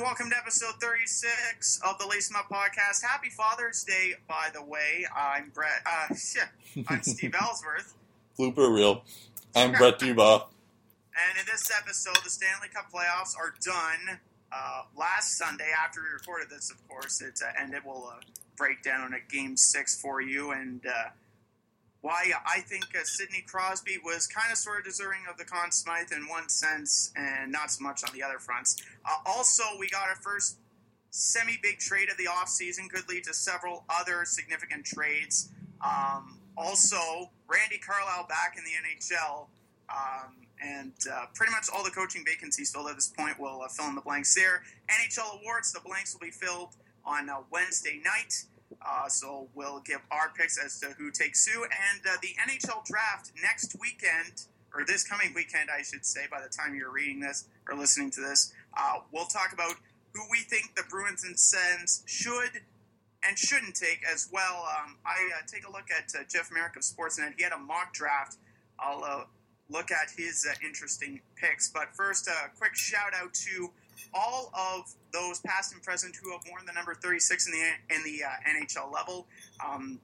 And welcome to episode 36 of the Lace Up podcast. Happy Father's Day, by the way. I'm Brett. Uh, shit. I'm Steve Ellsworth. Blooper reel. I'm Brett Dubois. And in this episode, the Stanley Cup playoffs are done. Uh, last Sunday, after we recorded this, of course, it uh, ended. We'll uh, break down a game six for you and uh, why I think uh, Sidney Crosby was kind of sort of deserving of the Conn Smythe in one sense and not so much on the other fronts. Uh, also, we got our first semi big trade of the offseason, could lead to several other significant trades. Um, also, Randy Carlyle back in the NHL. Um, and uh, pretty much all the coaching vacancies filled at this point will uh, fill in the blanks there. NHL awards, the blanks will be filled on uh, Wednesday night. Uh, so we'll give our picks as to who takes who. And uh, the NHL draft next weekend, or this coming weekend, I should say, by the time you're reading this or listening to this, uh, we'll talk about who we think the Bruins and Sens should and shouldn't take as well. Um, I uh, take a look at uh, Jeff Marek of Sportsnet. He had a mock draft. I'll uh, look at his interesting picks. But first, a quick shout out to all of those past and present who have worn the number 36 in the in the uh, NHL level. Um,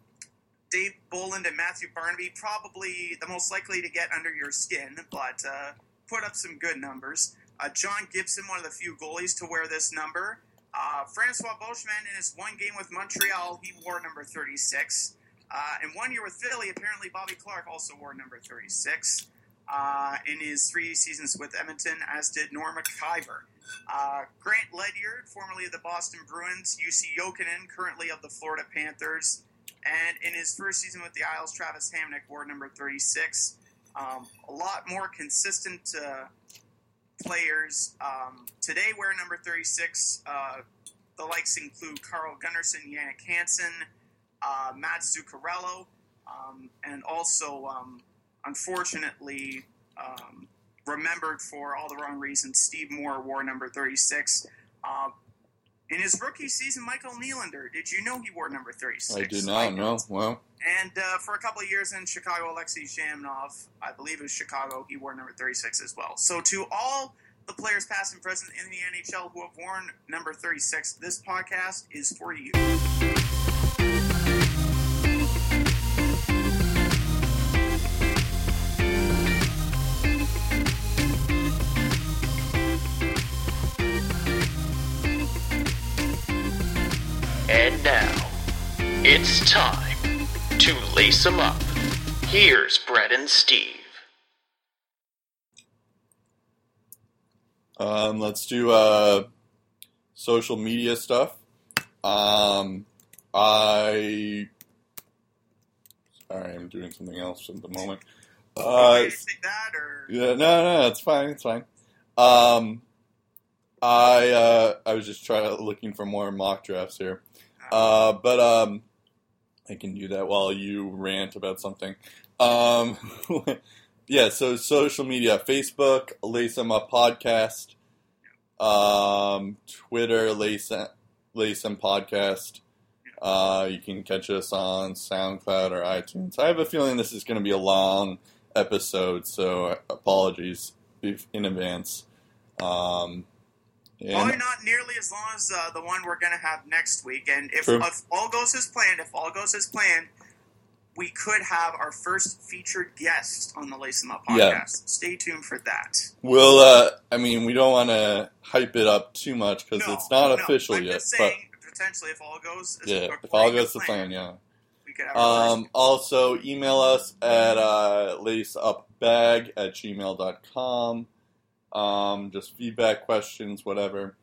Dave Bolland and Matthew Barnaby probably the most likely to get under your skin, but uh, put up some good numbers. Uh, John Gibson, one of the few goalies to wear this number. Uh, Francois Beauchemin, in his one game with Montreal, he wore number 36. Uh, in one year with Philly, apparently Bobby Clark also wore number 36 uh, in his three seasons with Edmonton, as did Norm Maciver. Uh, Grant Ledyard, formerly of the Boston Bruins, Jussi Jokinen, currently of the Florida Panthers, and in his first season with the Isles, Travis Hamonic wore number 36. Um, a lot more consistent uh, players um, today wear number 36. Uh, the likes include Carl Gunnarsson, Jannik Hansen, uh, Matt Zuccarello, um, and also, um, unfortunately, um, remembered for all the wrong reasons. Steve Moore wore number 36. Uh, in his rookie season, Michael Nylander, did you know he wore number 36? I did not know. Well, And uh, for a couple of years in Chicago, Alexei Zhamnov, I believe it was Chicago, he wore number 36 as well. So to all the players past and present in the NHL who have worn number 36, this podcast is for you. It's time to lace them up. Here's Brett and Steve. um, let's do uh, social media stuff. Um, I. Sorry, I'm doing something else at the moment. Uh, you say that or Yeah, no, no, it's fine, it's fine. Um, I uh, I was just trying looking for more mock drafts here, uh, but um, I can do that while you rant about something. Um, yeah, so social media: Facebook, Lace 'em Up Podcast, um, Twitter, Lace Lace 'em Podcast. Uh, you can catch us on SoundCloud or iTunes. I have a feeling this is going to be a long episode, so apologies in advance. Um, and- Probably not nearly as long as uh, the one we're going to have next week. And if, if all goes as planned, if all goes as planned, we could have our first featured guest on the Lace 'em Up podcast. Yeah. Stay tuned for that. We'll, uh, I mean, we don't want to hype it up too much because No, it's not no, official I'm yet. Just saying, potentially, if all goes as yeah, if all goes to plan, yeah. we could Um, also, email us at uh, laceupbag at gmail.com. Um, just feedback, questions, whatever.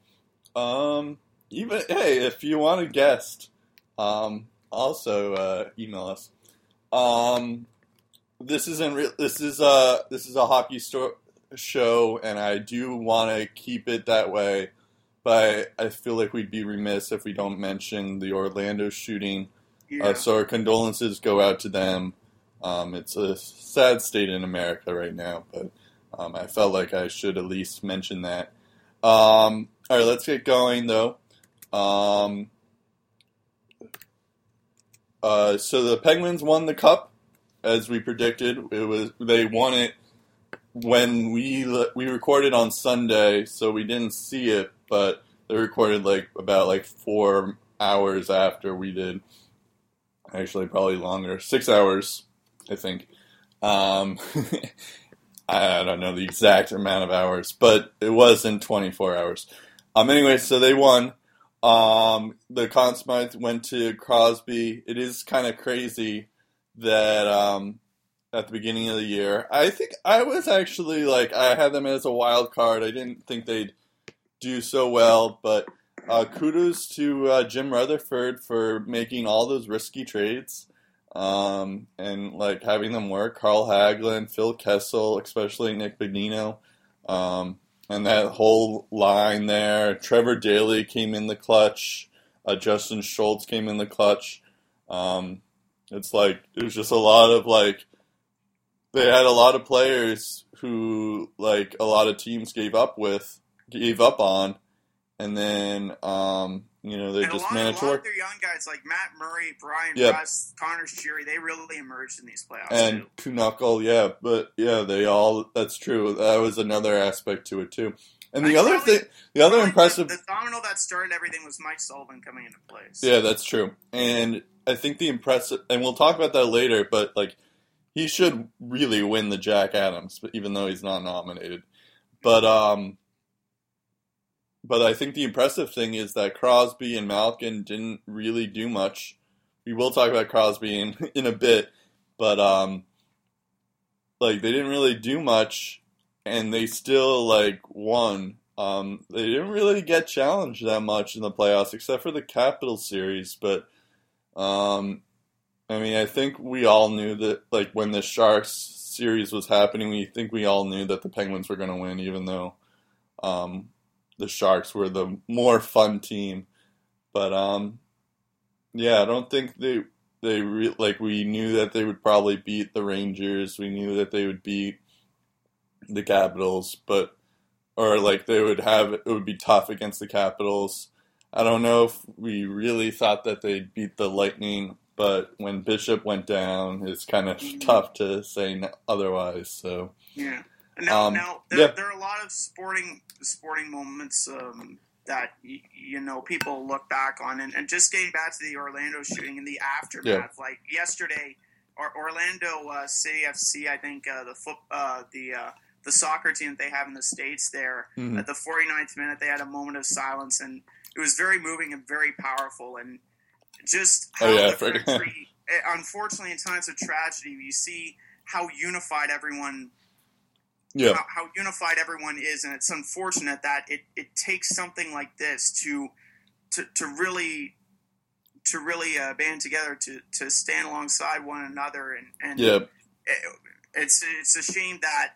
Um, even, hey, if you want a guest, um, also uh, email us. Um, this isn't re- this is uh this is a hockey sto- show, and I do want to keep it that way. But I feel like we'd be remiss if we don't mention the Orlando shooting. Yeah. Uh, so our condolences go out to them. Um, it's a sad state in America right now, but um, I felt like I should at least mention that. Um, all right, let's get going though. Um, uh, so the Penguins won the cup, as we predicted. It was they won it when we we recorded on Sunday, so we didn't see it. But they recorded like about like four hours after we did. Actually, probably longer, six hours, I think. Um, I don't know the exact amount of hours, but it was in 24 hours. Um, anyway, so they won. Um, the Conn Smythe went to Crosby. It is kind of crazy that um, at the beginning of the year, I think I was actually like I had them as a wild card. I didn't think they'd do so well, but uh, kudos to uh, Jim Rutherford for making all those risky trades um, and like having them work. Carl Hagelin, Phil Kessel, especially Nick Bonino, um, and that whole line there. Trevor Daley came in the clutch. Uh, Justin Schultz came in the clutch. Um, it's like it was just a lot of like they had a lot of players who like a lot of teams gave up with gave up on, and then um, you know, they and just lot, managed to lot work. of their young guys like Matt Murray, Bryan Yep. Rust, Connor Sheary, they really emerged in these playoffs And too. Knuckle, yeah, but yeah, they all. That's true. That was another aspect to it too. And the And other thing, the other impressive, The, the domino that started everything was Mike Sullivan coming into place. yeah, that's true. And I think the impressive, and we'll talk about that later. But like, he should really win the Jack Adams, even though he's not nominated. But um, but I think the impressive thing is that Crosby and Malkin didn't really do much. We will talk about Crosby in in a bit, but um, like they didn't really do much, and they still like won. Um, they didn't really get challenged that much in the playoffs, except for the Capital series. But um, I mean, I think we all knew that like when the Sharks series was happening, we think we all knew that the Penguins were going to win, even though um, the Sharks were the more fun team. But um, yeah, I don't think they they re- like we knew that they would probably beat the Rangers. We knew that they would beat the Capitals, but or like they would have it would be tough against the Capitals. I don't know if we really thought that they'd beat the Lightning, but when Bishop went down, it's kind of tough to say otherwise. So Yeah. Now, Um, now there, yeah. there are a lot of sporting sporting moments um, that y- you know people look back on, and, and just getting back to the Orlando shooting and the aftermath. Yeah. Like yesterday, or, Orlando uh, City FC, I think uh, the foot uh, the uh, the soccer team that they have in the states there. Mhm. At the 49th minute, they had a moment of silence, and it was very moving and very powerful, and just how Oh, yeah, the country. eh, Unfortunately, in times of tragedy, you see how unified everyone yeah, how, how unified everyone is, and it's unfortunate that it, it takes something like this to to, to really to really uh, band together to, to stand alongside one another, and, and yeah, it, it's it's a shame that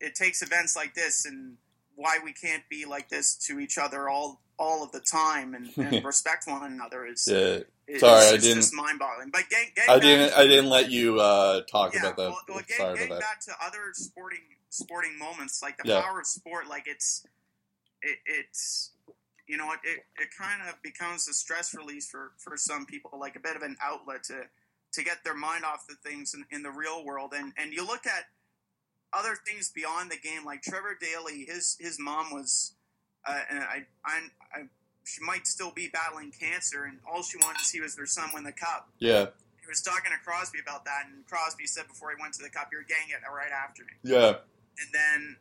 it takes events like this and why we can't be like this to each other all all of the time and, and respect one another is, yeah. is Sorry, I didn't- just mind boggling. But getting, getting I didn't. to- I didn't let you uh, talk yeah, about that. well, well, Sorry getting about that. back to other sporting sporting moments, like the Yeah. power of sport, like it's it, it's you know it, it, it kind of becomes a stress release for for some people, like a bit of an outlet to to get their mind off the things in, in the real world. And and you look at other things beyond the game, like Trevor Daley, his his mom was, uh, and I, I I she might still be battling cancer, and all she wanted to see was their son win the cup Yeah, he was talking to Crosby about that, and Crosby said before he went to the cup, "You're getting it right after me." yeah, And then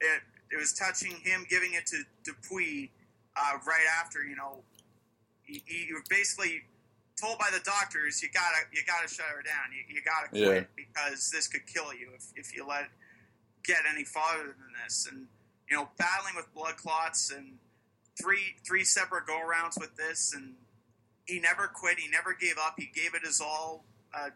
it it was touching him giving it to Dupuis uh, right after. You know, he, he was basically told by the doctors, "You gotta you gotta shut her down. You, you gotta quit because this could kill you if if you let it get any farther than this." And you know, battling with blood clots and three three separate go rounds with this and he never quit. He never gave up. He gave it his all. Uh,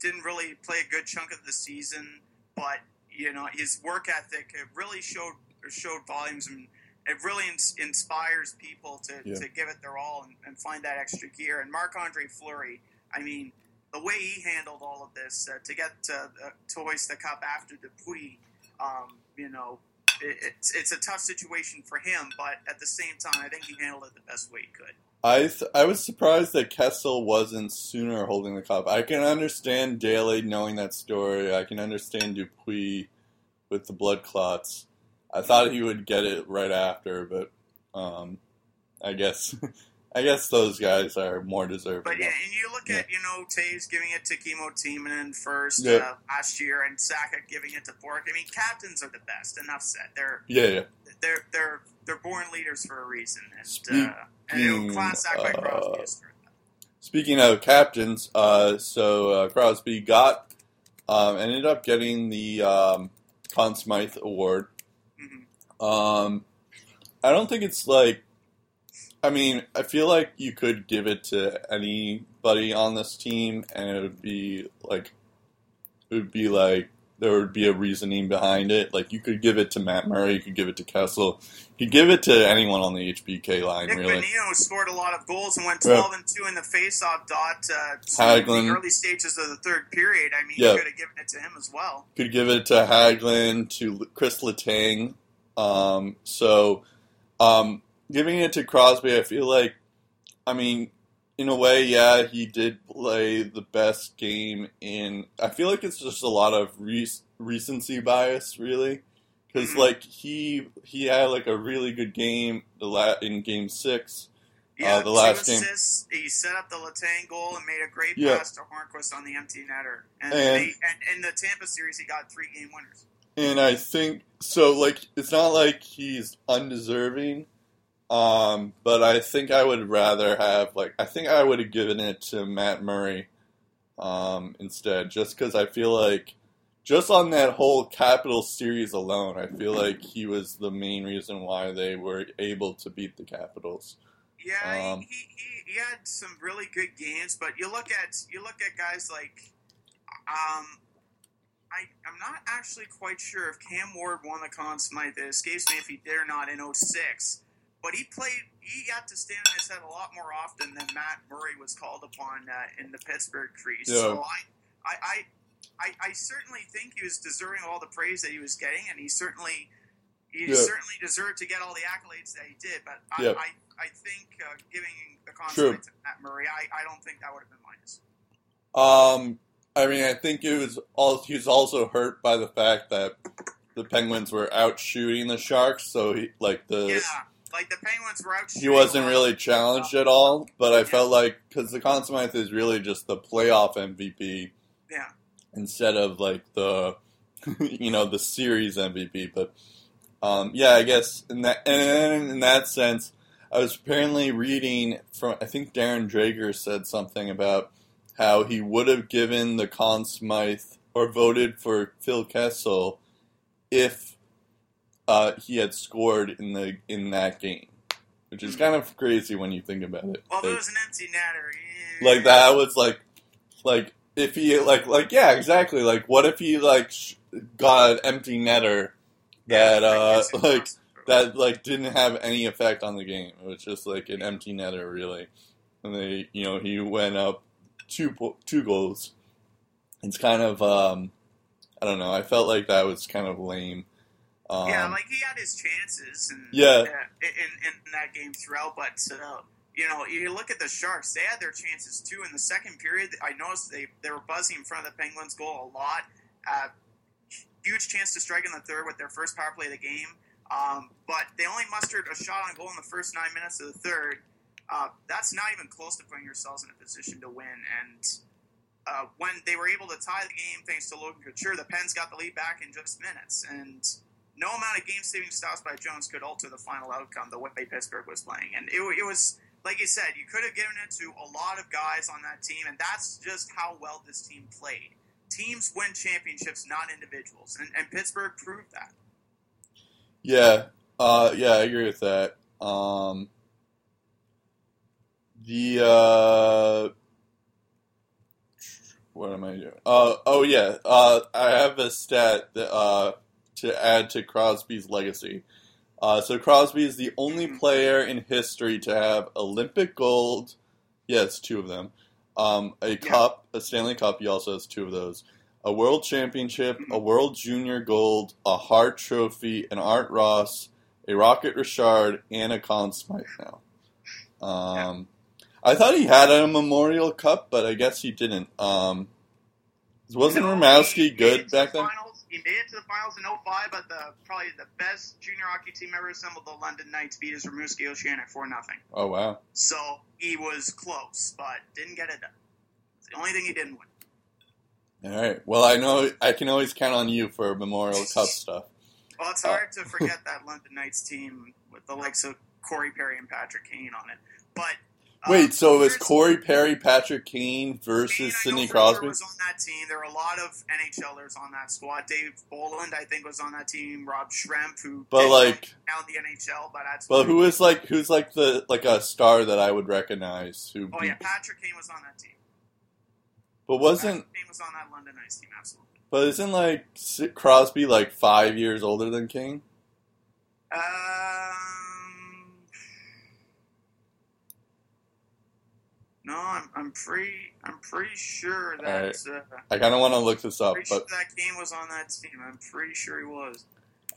didn't really play a good chunk of the season, but you know his work ethic it really showed showed volumes, and it really ins- inspires people to, Yeah. to give it their all and, and find that extra gear. And Marc Andre Fleury, I mean, the way he handled all of this uh, to get to, uh, to hoist the cup after Dupuis, um, you know. It, it's, it's a tough situation for him, but at the same time, I think he handled it the best way he could. I th- I was surprised that Kessel wasn't sooner holding the cup. I can understand Daley knowing that story. I can understand Dupuis with the blood clots. I thought he would get it right after, but um, I guess. I guess those guys are more deserving. But yeah, and you look at you know Toews giving it to Kimmo Timonen first Yeah. uh, last year, and Sakic giving it to Bourque. I mean, captains are the best. Enough said. They're yeah, yeah. they're they're they're born leaders for a reason, and Speaking, uh, and you know, class act by uh, Crosby is. Speaking of captains, uh, so uh, Crosby got um, ended up getting the um, Conn Smythe Award. hmm Um, I don't think it's like. I mean, I feel like you could give it to anybody on this team, and it would be like, it would be like there would be a reasoning behind it. Like you could give it to Matt Murray, you could give it to Kessel, you could give it to anyone on the HBK line. Nick really, Bonino scored a lot of goals and went Yeah. 12 and 2 in the face-off dot uh, the early stages of the third period. I mean, Yeah. you could have given it to him as well. could give it to Hagelin, to Chris Letang. Um, so, um, giving it to Crosby, I feel like, I mean, in a way, yeah, he did play the best game in. I feel like it's just a lot of re- recency bias, really, because like he he had like a really good game the la- in Game Six. Yeah, Uh, the last game. assists. He set up the Letang goal and made a great Yeah. pass to Hornqvist on the empty netter. And, And- they, and in the Tampa series, he got three game winners. And I think so. Like, it's not like he's undeserving, um, but I think I would rather have like I think I would have given it to Matt Murray um, instead, just because I feel like just on that whole Capital series alone, I feel like he was the main reason why they were able to beat the Capitals. Yeah, Um, he, he, he had some really good games, but you look at you look at guys like um, I I'm not actually quite sure if Cam Ward won the Conn Smythe. It escapes me if he did or not in 06. But he played. He got to stand on his head a lot more often than Matt Murray was called upon uh, in the Pittsburgh crease. Yeah. So I, I, I, I, I certainly think he was deserving of all the praise that he was getting, and he certainly, he Yeah. certainly deserved to get all the accolades that he did. But I, Yeah. I, I think uh, giving the Conn Smythe to Matt Murray, I, I don't think that would have been minus. Um, I mean, I think it was all he was also hurt by the fact that the Penguins were out shooting the Sharks, so he like the Yeah, like the Penguins were out. he wasn't really challenged at all. But I felt like because the Conn Smythe is really just the playoff MVP Yeah, instead of like the you know the series MVP. But um, yeah, I guess in that and in that sense, I was apparently reading from I think Darren Dreger said something about how he would have given the Conn Smythe or voted for Phil Kessel if uh, he had scored in the in that game, which is kind of crazy when you think about it. well, if it Like- was an empty netter. yeah. like that was like like if he like like yeah exactly. Like what if he like sh- got an empty netter that Yeah, uh like that like didn't have any effect on the game. It was just like an empty netter really. And they you know he went up two po- two goals. It's kind of um I don't know. I felt like that was kind of lame. Um, yeah, like he had his chances, and Yeah. uh, in, in that game throughout. But uh, you know, you look at the Sharks; they had their chances too in the second period. I noticed they they were buzzing in front of the Penguins' goal a lot. Uh, huge chance to strike in the third with their first power play of the game, um, but they only mustered a shot on goal in the first nine minutes of the third. Uh, that's not even close to putting yourselves in a position to win. And uh, when they were able to tie the game thanks to Logan Couture, the Pens got the lead back in just minutes. And no amount of game-saving stops by Jones could alter the final outcome the way Pittsburgh was playing. And it, it was, like you said, you could have given it to a lot of guys on that team, and that's just how well this team played. Teams win championships, not individuals, and, and Pittsburgh proved that. Yeah, uh, yeah, I agree with that. Um, the uh, what am I doing? Uh, oh yeah, uh, I have a stat that, uh, to add to Crosby's legacy. Uh, so Crosby is the only player in history to have Olympic gold. Yes, two of them. Um, a cup, a Stanley Cup. He also has two of those. A World Championship, a World Junior Gold, a Hart Trophy, an Art Ross, a Rocket Richard, and a Conn Smythe now. Um, I thought he had a Memorial Cup, but I guess he didn't. Um, wasn't No, Rimouski he made it good back then? He made it to the finals in 05, but the probably the best junior hockey team ever assembled, the London Knights, beat his Rimouski Oceanic for nothing. Oh wow. So he was close, but didn't get it done. It's the only thing he didn't win. All right. Well, I know I can always count on you for Memorial Cup stuff. Well, it's hard to uh, forget that London Knights team with the likes of Corey Perry and Patrick Kane on it. But uh, Wait, so it was Corey Perry, Patrick Kane versus Sidney Crosby? Was on that team. There were a lot of NHLers on that squad. Dave Bolland, I think, was on that team. Rob Schremp, who But like, now in the NHL, but that's but who is like who's like the like a star that I would recognize? Who? Oh beat- yeah, Patrick Kane was on that team. But wasn't Patrick Kane was on that London Knights team, absolutely. but isn't like Crosby like five years older than King? Um, no, I'm, I'm pretty I'm pretty sure that uh, I kind of want to look this up, pretty but sure that game was on that team. I'm pretty sure he was.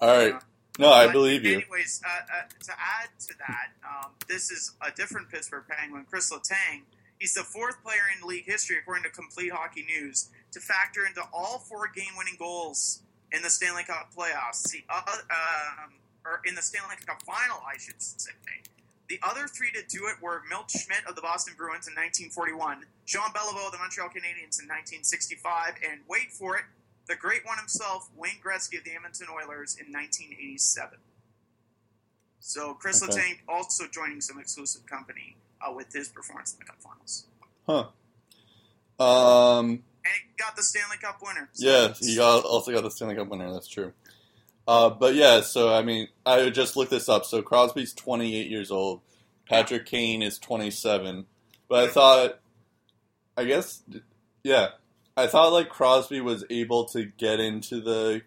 all right. No, I believe you. Anyways, uh, uh, to add to that, um, this is a different Pittsburgh Penguin, Chris Letang. He's the fourth player in league history, according to Complete Hockey News, to factor into all four game-winning goals in the Stanley Cup playoffs. The other, um, or in the Stanley Cup final, I should say. The other three to do it were Milt Schmidt of the Boston Bruins in 1941, Jean Beliveau of the Montreal Canadiens in 1965, and wait for it, the great one himself, Wayne Gretzky of the Edmonton Oilers in 1987. So Chris Okay. Letang also joining some exclusive company uh, with his performance in the Cup Finals, Um. and he got the Stanley Cup winner. So Yeah, he got, also got the Stanley Cup winner. That's true. Uh, but yeah, so I mean, I just looked this up. So Crosby's 28 years old. Patrick Kane is 27. But I thought, I guess, yeah, I thought like Crosby was able to get into the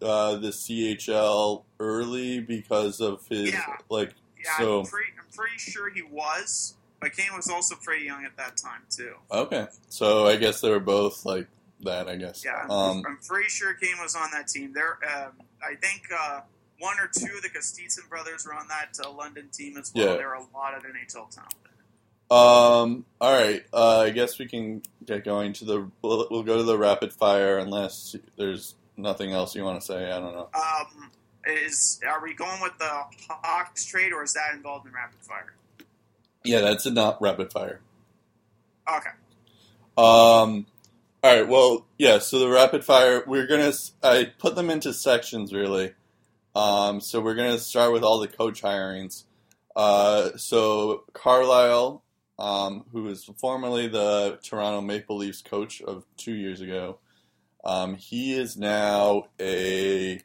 uh, the CHL early because of his Yeah. like. yeah, so- I'm, pretty, I'm pretty sure he was, but Kane was also pretty young at that time too. Okay, so I guess they were both like that. I guess. Yeah, I'm, Um, I'm pretty sure Kane was on that team. There, um, I think uh, one or two of the Kostitsin brothers were on that uh, London team as well. Yeah. There are a lot of NHL talent. Um. All right. Uh, I guess we can get going to the. We'll, we'll go to the rapid fire unless there's nothing else you want to say. I don't know. Um, is are we going with the Hawks trade, or is that involved in rapid fire? Yeah, that's a not rapid fire. Okay. Um. All right. Well, yeah. So the rapid fire, we're gonna. I put them into sections really. Um. So we're gonna start with all the coach hirings. Uh. So Carlyle, um, who was formerly the Toronto Maple Leafs coach of two years ago, um, he is now a.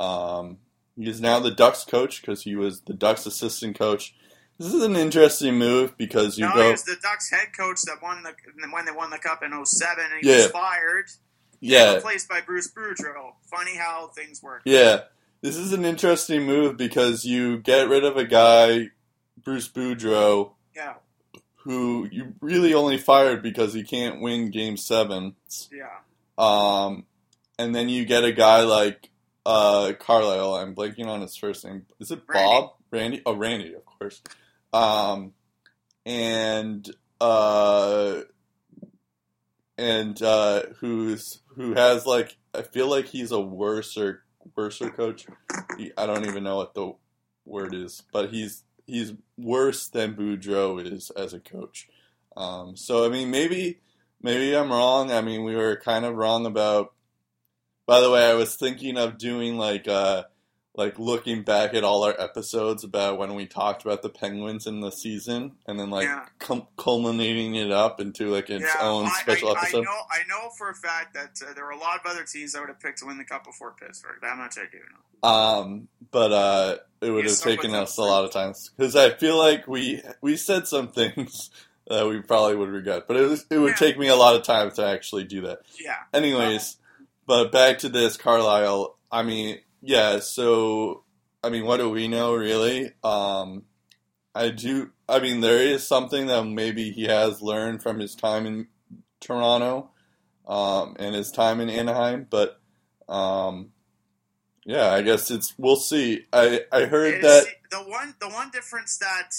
Um. He is now the Ducks coach because he was the Ducks assistant coach. This is an interesting move because you no, go. the Ducks head coach that won the when they won the cup in 07, and he Yeah. was fired. Yeah, replaced by Bruce Boudreau. Funny how things work. Yeah, this is an interesting move because you get rid of a guy, Bruce Boudreau, Yeah, who you really only fired because he can't win Game Seven. yeah. Um, and then you get a guy like uh, Carlyle. I'm blanking on his first name. Is it Randy. Bob? Randy? Oh, Randy, of course. Um, and uh, and uh, who's who has like I feel like he's a worser worser coach. He, I don't even know what the word is, but he's he's worse than Boudreau is as a coach. Um, so I mean, maybe maybe I'm wrong. I mean, we were kind of wrong about. By the way, I was thinking of doing like uh like looking back at all our episodes about when we talked about the Penguins in the season, and then like Yeah. cum- culminating it up into like its yeah, own special I, episode. I know, I know for a fact that uh, there were a lot of other teams that would have picked to win the cup before Pittsburgh. That much I do know. Um, but uh, it would have taken us a lot of times because I feel like we we said some things that we probably would regret, but it was it would Yeah. take me a lot of time to actually do that. Yeah, Anyways, but back to this Carlyle. I mean, yeah. So I mean, what do we know really? Um, I do. I mean, there is something that maybe he has learned from his time in Toronto um, and his time in Anaheim, but um, yeah, I guess it's we'll see. I I heard It that is- the one the one difference that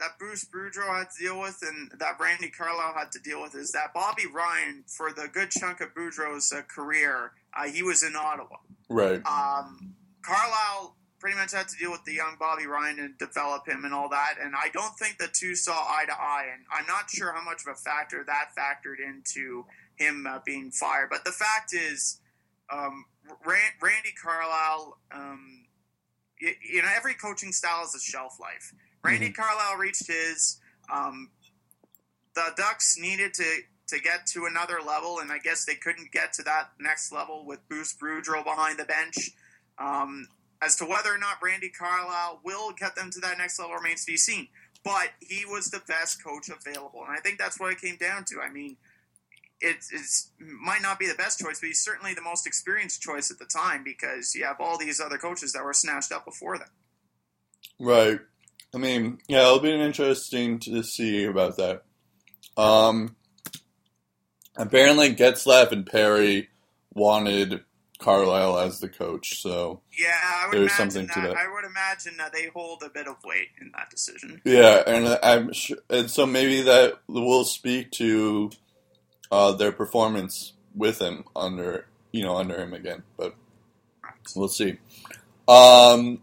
that Bruce Boudreau had to deal with and that Randy Carlyle had to deal with is that Bobby Ryan, for the good chunk of Boudreau's uh, career, uh, he was in Ottawa. Right. Um, Carlyle pretty much had to deal with the young Bobby Ryan and develop him and all that. And I don't think the two saw eye to eye. And I'm not sure how much of a factor that factored into him uh, being fired. But the fact is, um, Rand, Randy Carlyle, um, you, you, know, every coaching style has a shelf life. Randy mm-hmm. Carlyle reached his. Um, the Ducks needed to to get to another level, and I guess they couldn't get to that next level with Bruce Boudreau behind the bench. Um, as to whether or not Randy Carlyle will get them to that next level remains to be seen. But he was the best coach available, and I think that's what it came down to. I mean, it it's, might not be the best choice, but he's certainly the most experienced choice at the time because you have all these other coaches that were snatched up before them. Right. I mean, yeah, it'll be interesting to see about that. Um, apparently, Getzlaf and Perry wanted Carlyle as the coach. So yeah, I would there's something that, to that. I would imagine that they hold a bit of weight in that decision. Yeah, and I'm sure, and so maybe that will speak to uh, their performance with him under you know under him again, but we'll see. Um,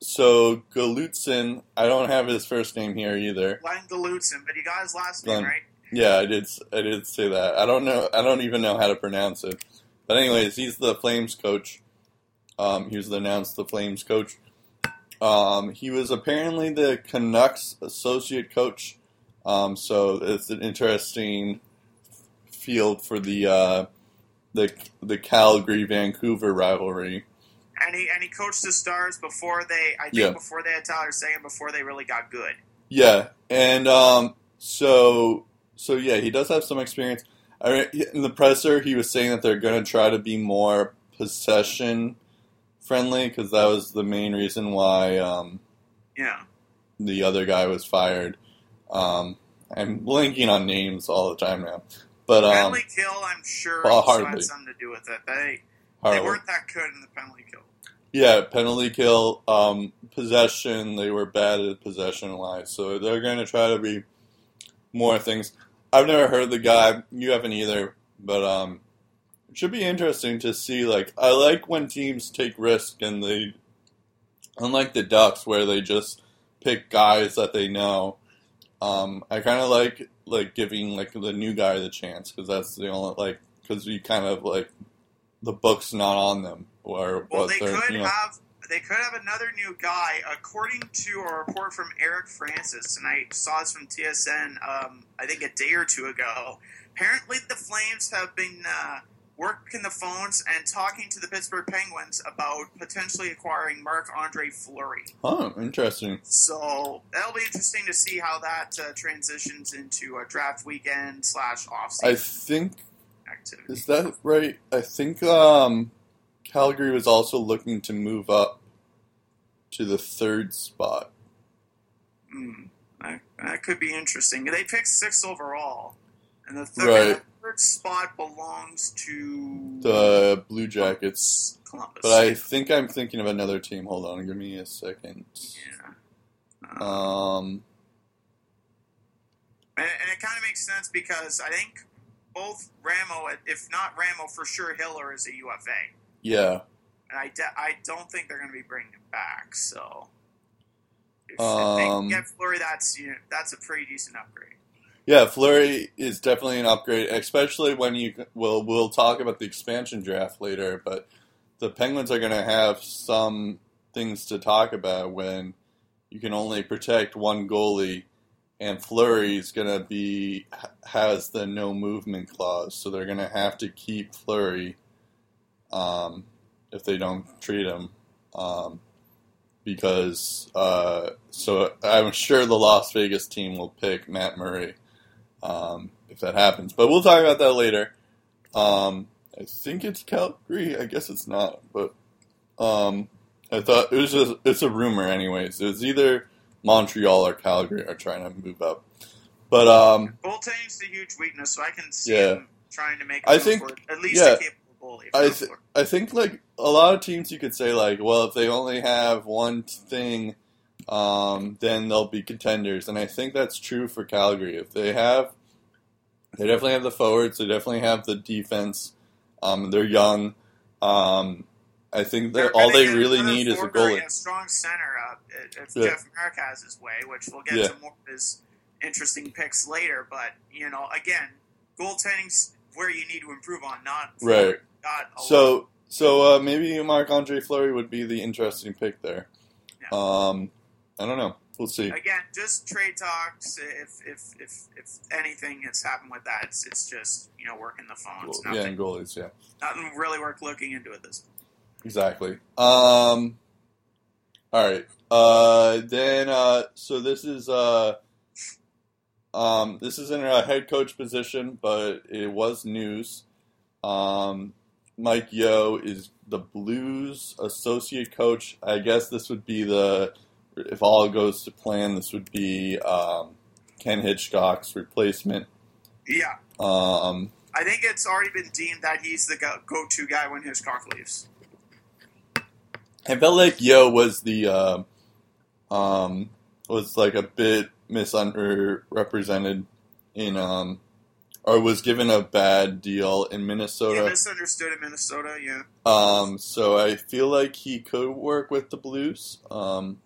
so Gulutzan, I don't have his first name here either. Glen Gulutzan, but you got his last Glen. name right. Yeah, I did. I did say that. I don't know. I don't even know how to pronounce it. But anyways, he's the Flames coach. Um, he was announced the Flames coach. Um, he was apparently the Canucks associate coach. Um, so it's an interesting field for the uh, the the Calgary Vancouver rivalry. And he and he coached the Stars before they I think yeah. before they had Tyler Seguin before they really got good. Yeah, and um, so so yeah, he does have some experience. I mean, in the presser, he was saying that they're going to try to be more possession friendly because that was the main reason why. Um, yeah. The other guy was fired. Um, I'm blanking on names all the time now, but um, penalty kill. I'm sure well, had something to do with it. They hardly. they weren't that good in the penalty kill. Yeah, penalty kill, um, possession. They were bad at possession wise, so they're going to try to be more things. I've never heard the guy. You haven't either, but um, it should be interesting to see. Like, I like when teams take risk and they, unlike the Ducks, where they just pick guys that they know. Um, I kind of like like giving like the new guy the chance because that's the only like because you kind of like the book's not on them or well they could you know, have they could have another new guy. According to a report from Eric Francis, and I saw this from TSN, um, I think a day or two ago. Apparently, the Flames have been uh, working the phones and talking to the Pittsburgh Penguins about potentially acquiring Marc Andre Fleury. Oh, interesting. So that'll be interesting to see how that uh, transitions into a draft weekend slash off I think. Activity. Is that right? I think um, Calgary was also looking to move up to the third spot. Hmm, that, that could be interesting. They picked six overall, and the third, right. the third spot belongs to the Blue Jackets. Columbus. But I think I'm thinking of another team. Hold on, give me a second. Yeah. Um. And, and it kind of makes sense because I think both Ramo, if not Ramo, for sure Hiller is a UFA. Yeah. And I, de- I don't think they're going to be bringing him back. So if, um, if they um, get Fleury, that's you know, that's a pretty decent upgrade. Yeah, Fleury is definitely an upgrade, especially when you will we'll talk about the expansion draft later. But the Penguins are going to have some things to talk about when you can only protect one goalie, and Fleury is going to be has the no movement clause, so they're going to have to keep Fleury um, if they don't treat him. Um, because uh, so I'm sure the Las Vegas team will pick Matt Murray um, if that happens. But we'll talk about that later. Um, I think it's Calgary. I guess it's not, but um, I thought it was just it's a rumor, anyways. It's either Montreal or Calgary are trying to move up. But um, a huge weakness, so I can see yeah. them trying to make. I think at least yeah, I th- I think like a lot of teams, you could say like, well, if they only have one thing, um, then they'll be contenders, and I think that's true for Calgary. If they have, they definitely have the forwards. They definitely have the defense. Um, they're young. Um, I think that all they really need is a goalie. A strong center up if Yeah. Jeff Marek has his way, which we'll get Yeah. to more of his interesting picks later. But you know, again, goaltending's where you need to improve on, not Right. Lot. So, so uh, maybe Marc Andre Fleury would be the interesting pick there. Yeah. Um, I don't know. We'll see. again, just trade talks. If if if if anything has happened with that, it's, it's just you know working the phones. Well, yeah, Nothing, and goalies. Yeah, nothing really worth looking into at this. exactly. Um, all right. Uh, then, uh, so this is uh, um, this isn't a head coach position, but it was news. Um, Mike Yeo is the Blues associate coach. I guess this would be the, if all goes to plan, this would be um, Ken Hitchcock's replacement. Yeah, Um, I think it's already been deemed that he's the go- go-to guy when Hitchcock leaves. I felt like Yo was the uh, um, was like a bit misrepresented in um, or was given a bad deal in Yeah, Minnesota. misunderstood in Minnesota. Yeah, Um, so I feel like he could work with the Blues. Um,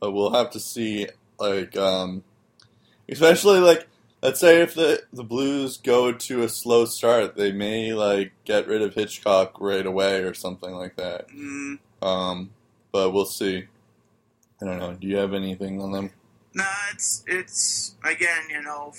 but we'll have to see. Like, um, especially like, let's say if the the Blues go to a slow start, they may like get rid of Hitchcock right away or something like that. mm, Um, but we'll see. I don't know. Do you have anything on them? nah, it's it's again, you know,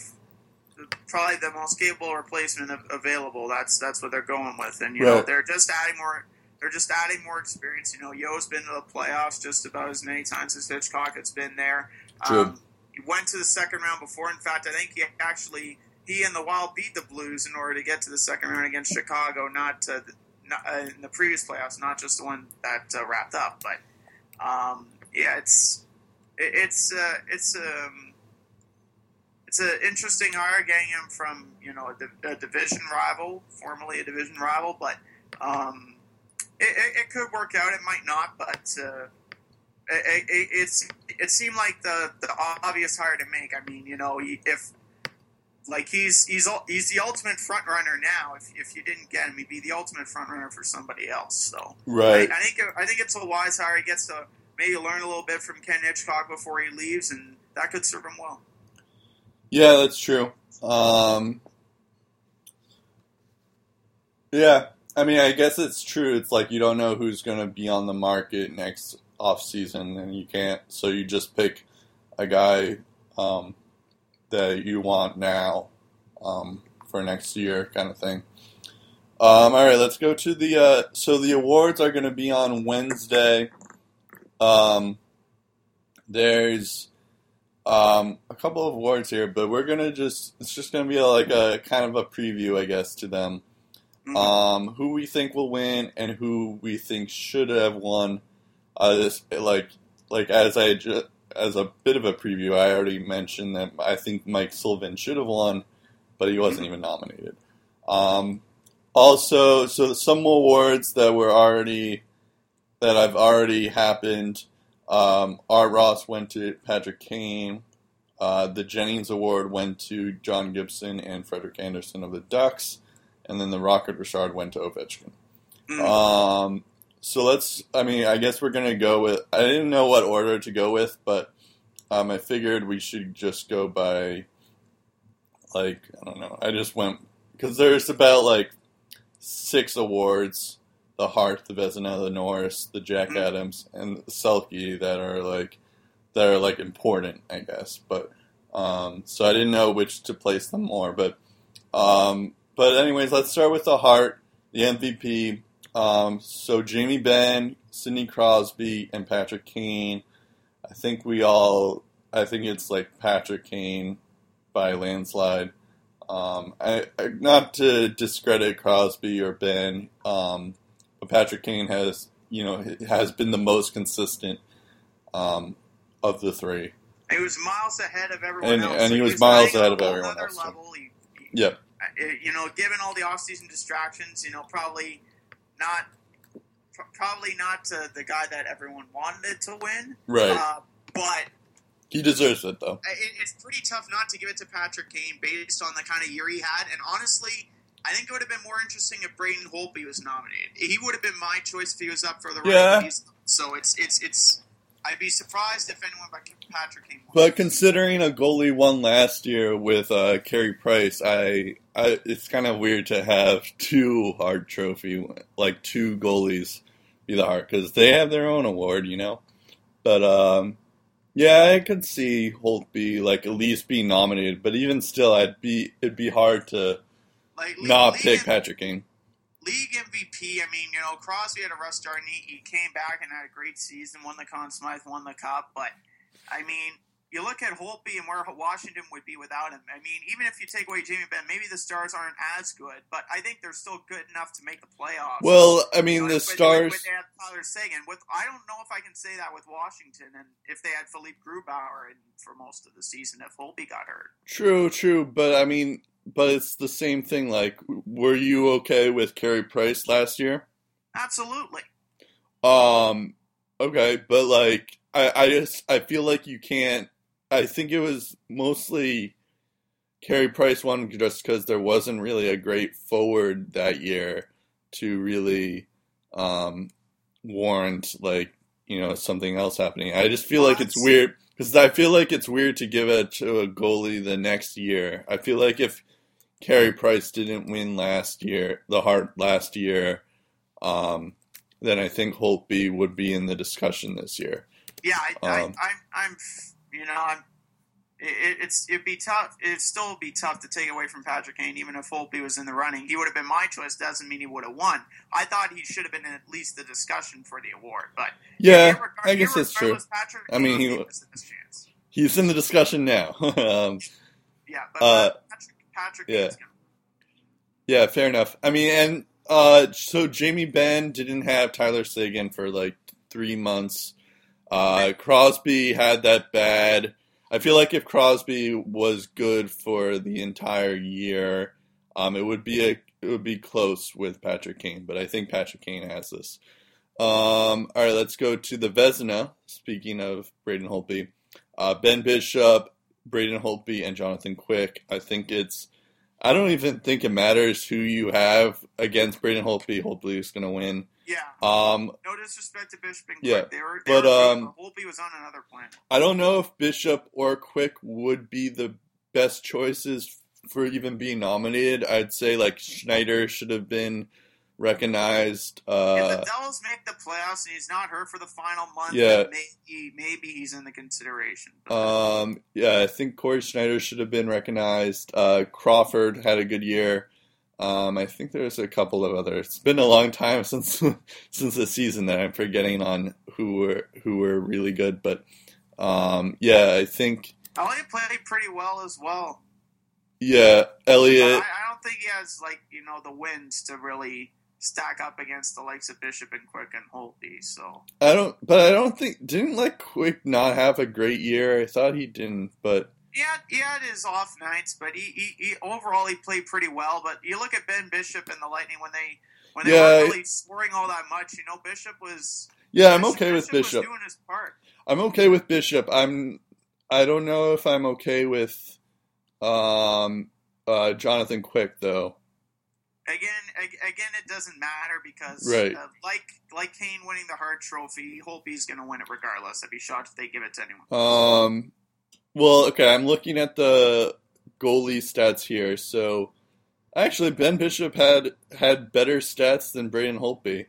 probably the most capable replacement available. That's that's what they're going with, and you know, they're just adding more. They're just adding more experience. You know, Yeo's been to the playoffs just about as many times as Hitchcock has been there. True. Um, he went to the second round before. In fact, I think he actually he and the Wild beat the Blues in order to get to the second round against Chicago, not, uh, the, not uh, in the previous playoffs, not just the one that uh, wrapped up. But um, yeah, it's it, it's uh, it's um, it's an interesting hire getting him from you know a, a division rival, formerly a division rival, but um, it, it, it could work out. It might not, but. Uh, it, it, it's it seemed like the the obvious hire to make. I mean, you know, if like he's he's he's the ultimate front runner now. If, if you didn't get him, he'd be the ultimate front runner for somebody else. So Right. I, I think I think it's a wise hire. He gets to maybe learn a little bit from Ken Hitchcock before he leaves, and that could serve him well. Yeah, that's true. Um, yeah, I mean, I guess it's true. It's like you don't know who's going to be on the market next off season, and you can't. So you just pick a guy um, that you want now um, for next year, kind of thing. Um, all right, let's go to the. Uh, so the awards are going to be on Wednesday. Um, there's um, a couple of awards here, but we're gonna just it's just gonna be like a kind of a preview, I guess, to them. Mhm. Um, who we think will win and who we think should have won. Uh, this like like as I ju- as a bit of a preview, I already mentioned that I think Mike Sullivan should have won, but he wasn't even nominated. Um, also, so some awards that were already that I've already happened. Um, Art Ross went to Patrick Kane. Uh, the Jennings Award went to John Gibson and Frederik Andersen of the Ducks, and then the Rocket Richard went to Ovechkin. Mm. Um, so let's. I mean, I guess we're gonna go with. I didn't know what order to go with, but um, I figured we should just go by. Like I don't know. I just went because there's about like six awards: the Hart, the Vezina, the Norris, the Jack Mhm. Adams, and the Selke that are like that are like important, I guess. But um, so I didn't know which to place them more, but um, but anyways, let's start with the Hart, the MVP. Um, so Jamie Benn, Sidney Crosby, and Patrick Kane. I think we all. I think it's like Patrick Kane by landslide. Um, I, I, not to discredit Crosby or Benn, um, but Patrick Kane has you know has been the most consistent um, of the three. He was miles ahead of everyone And- else. and he Like, was he's miles ahead of everyone else. Level. He, he- uh, you know, given all the off-season distractions, you know, probably not, probably not uh, the guy that everyone wanted to win. Right. Uh, but He deserves it though. it, it's pretty tough not to give it to Patrick Kane based on the kind of year he had. And honestly, I think it would have been more interesting if Braden Holtby was nominated. He would have been my choice if he was up for the Yeah. So it's it's it's. I'd be surprised if anyone but Patrick won. But considering a goalie won last year with uh, Carey Price, I, I it's kind of weird to have two Hart Trophy, like two goalies, be the Hart because they have their own award, you know. But um, yeah, I could see Holtby like at least be nominated, but even still, I'd be it'd be hard to like league, league, pick Patrick Kane. league MVP. I mean, you know, Crosby had a rough start and he, he came back and had a great season, won the Conn Smythe, won the Cup. But I mean, you look at Holtby and where Washington would be without him. I mean, even if you take away Jamie Benn, maybe the Stars aren't as good, but I think they're still good enough to make the playoffs. Well, I You mean know, the Stars. With, they had Tyler Seguin. With I don't know if I can say that with Washington, and if they had Philippe Grubauer in, for most of the season, if Holtby got hurt. True, true, but I mean, but it's the same thing. Like, were you okay with Carey Price last year? Absolutely. Um, okay, but like, I, I just, I feel like you can't. I think it was mostly Carey Price won just because there wasn't really a great forward that year to really um, warrant like you know something else happening. I just feel like it's weird because I feel like it's weird to give it to a goalie the next year. I feel like if Carey Price didn't win last year, the Hart last year, um, then I think Holtby would be in the discussion this year. Yeah, I, I, Um, I'm, I'm, you know, I'm. It, it's it'd be tough. It'd still be tough to take away from Patrick Kane, even if Holtby was in the running. He would have been my choice. Doesn't mean he would have won. I thought he should have been in at least the discussion for the award. But Yeah, irregard- I guess that's true. Patrick I mean, he- was in. He's in the discussion now. um, Yeah, but Uh, Patrick, yeah. Yeah, fair enough. I mean, and uh, so Jamie Benn didn't have Tyler Seguin for like three months. Uh, Crosby had that bad. I feel like if Crosby was good for the entire year, um, it would be a it would be close with Patrick Kane. But I think Patrick Kane has this. Um, all right, let's go to the Vezina. Speaking of Braden Holtby, uh, Ben Bishop, Braden Holtby, and Jonathan Quick. I think it's. I don't even think it matters who you have against Braden Holtby. Holtby is going to win. Yeah, Um, no disrespect to Bishop and Yeah, Quick. They were, they but, were um, Holtby was on another planet. I don't know if Bishop or Quick would be the best choices for even being nominated. I'd say like Schneider should have been recognized. if Uh, the Devils make the playoffs and he's not hurt for the final month, Yeah. maybe maybe he's in the consideration. um, yeah, I think Cory Schneider should have been recognized. Uh, Crawford had a good year. Um, I think there's a couple of others. It's been a long time since since the season that I'm forgetting on who were who were really good, but um, yeah, I think Elliott played pretty well as well. yeah, Elliott. I, I don't think he has like you know the wins to really stack up against the likes of Bishop and Quick and Holtby. So I don't, but I don't think didn't like Quick not have a great year. I thought he didn't, but he had, he had his off nights, but he, he, he overall he played pretty well. But you look at Ben Bishop and the Lightning when they when they Yeah. weren't really scoring all that much. You know, Bishop was yeah, I'm Bishop- okay with was Bishop. doing his part. I'm okay with Bishop. I'm. I don't know if I'm okay with um, uh, Jonathan Quick though. Again, ag- again, it doesn't matter because Right. uh, like like Kane winning the Hart Trophy, Holtby's going to win it regardless. I'd be shocked if they give it to anyone. Um, well, okay, I'm looking at the goalie stats here. So, actually, Ben Bishop had had better stats than Braden Holtby.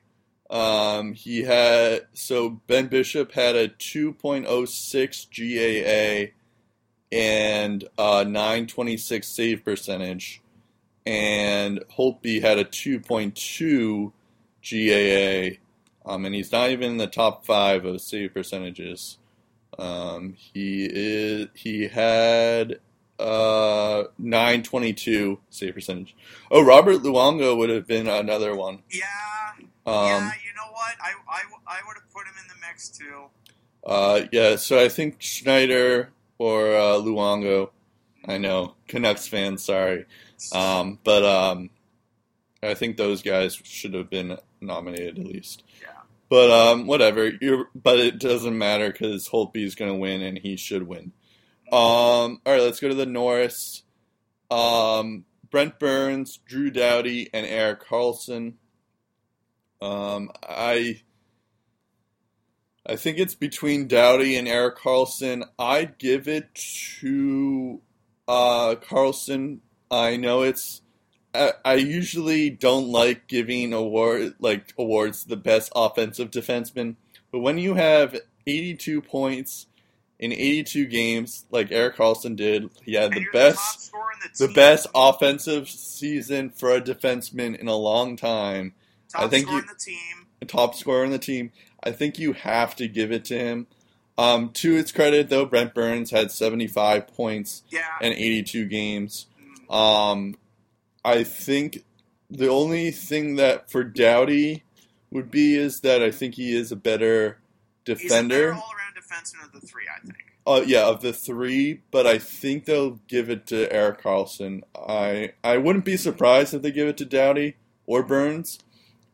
Um, he had so Ben Bishop had a 2.06 GAA and a 926 save percentage, and Holtby had a 2.2 GAA. Um, and he's not even in the top five of save percentages. Um, he is he had uh 922 save percentage. Oh, Robert Luongo would have been another one. Yeah, Um, yeah. You know what? I I, I would have put him in the mix too. uh, yeah, so I think Schneider or uh, Luongo. I know Canucks fans, sorry, um, but um, I think those guys should have been nominated at least. Yeah. But um, whatever. You're, but it doesn't matter because Holtby is going to win, and he should win. Um, all right, let's go to the Norris. Um, Brent Burns, Drew Doughty, and Erik Karlsson. Um, I I think it's between Doughty and Erik Karlsson. I'd give it to uh, Karlsson. I know it's. I, I usually don't like giving award like awards to the best offensive defenseman, but when you have 82 points in 82 games, like Erik Karlsson did, he had the best scorer the best offensive season for a defenseman in a long time. Top I think scorer you- in the team. Top scorer on the team. I think you have to give it to him. Um, to its credit, though, Brent Burns had 75 points Yeah. in 82 games. Um, I think the only thing that for Doughty would be is that I think he is a better He's a better defender. all-around defenseman of the three, I think. Uh, yeah, of the three, but I think they'll give it to Erik Karlsson. I I wouldn't be surprised if they give it to Doughty or Burns,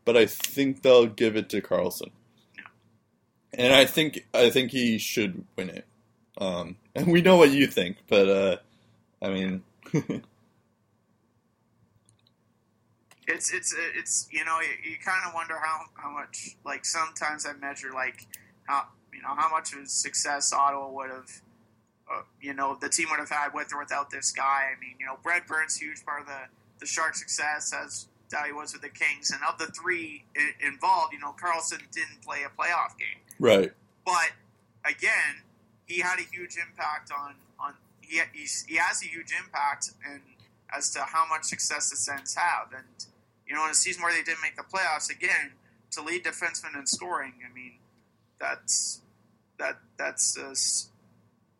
but I think they'll give it to Karlsson. And I think I think he should win it. Um, and we know what you think, but uh, I mean, It's it's it's you know you, you kind of wonder how how much like sometimes I measure like how you know how much of success Ottawa would have uh, you know the team would have had with or without this guy. I mean you know Brent Burns huge part of the the Sharks' success as Doughty was with the Kings, and of the three involved, you know Karlsson didn't play a playoff game, right? but again he had a huge impact on on he he's, he has a huge impact and as to how much success the Sens have and you know in a season where they didn't make the playoffs again to lead defenseman in scoring I mean that's that that's uh,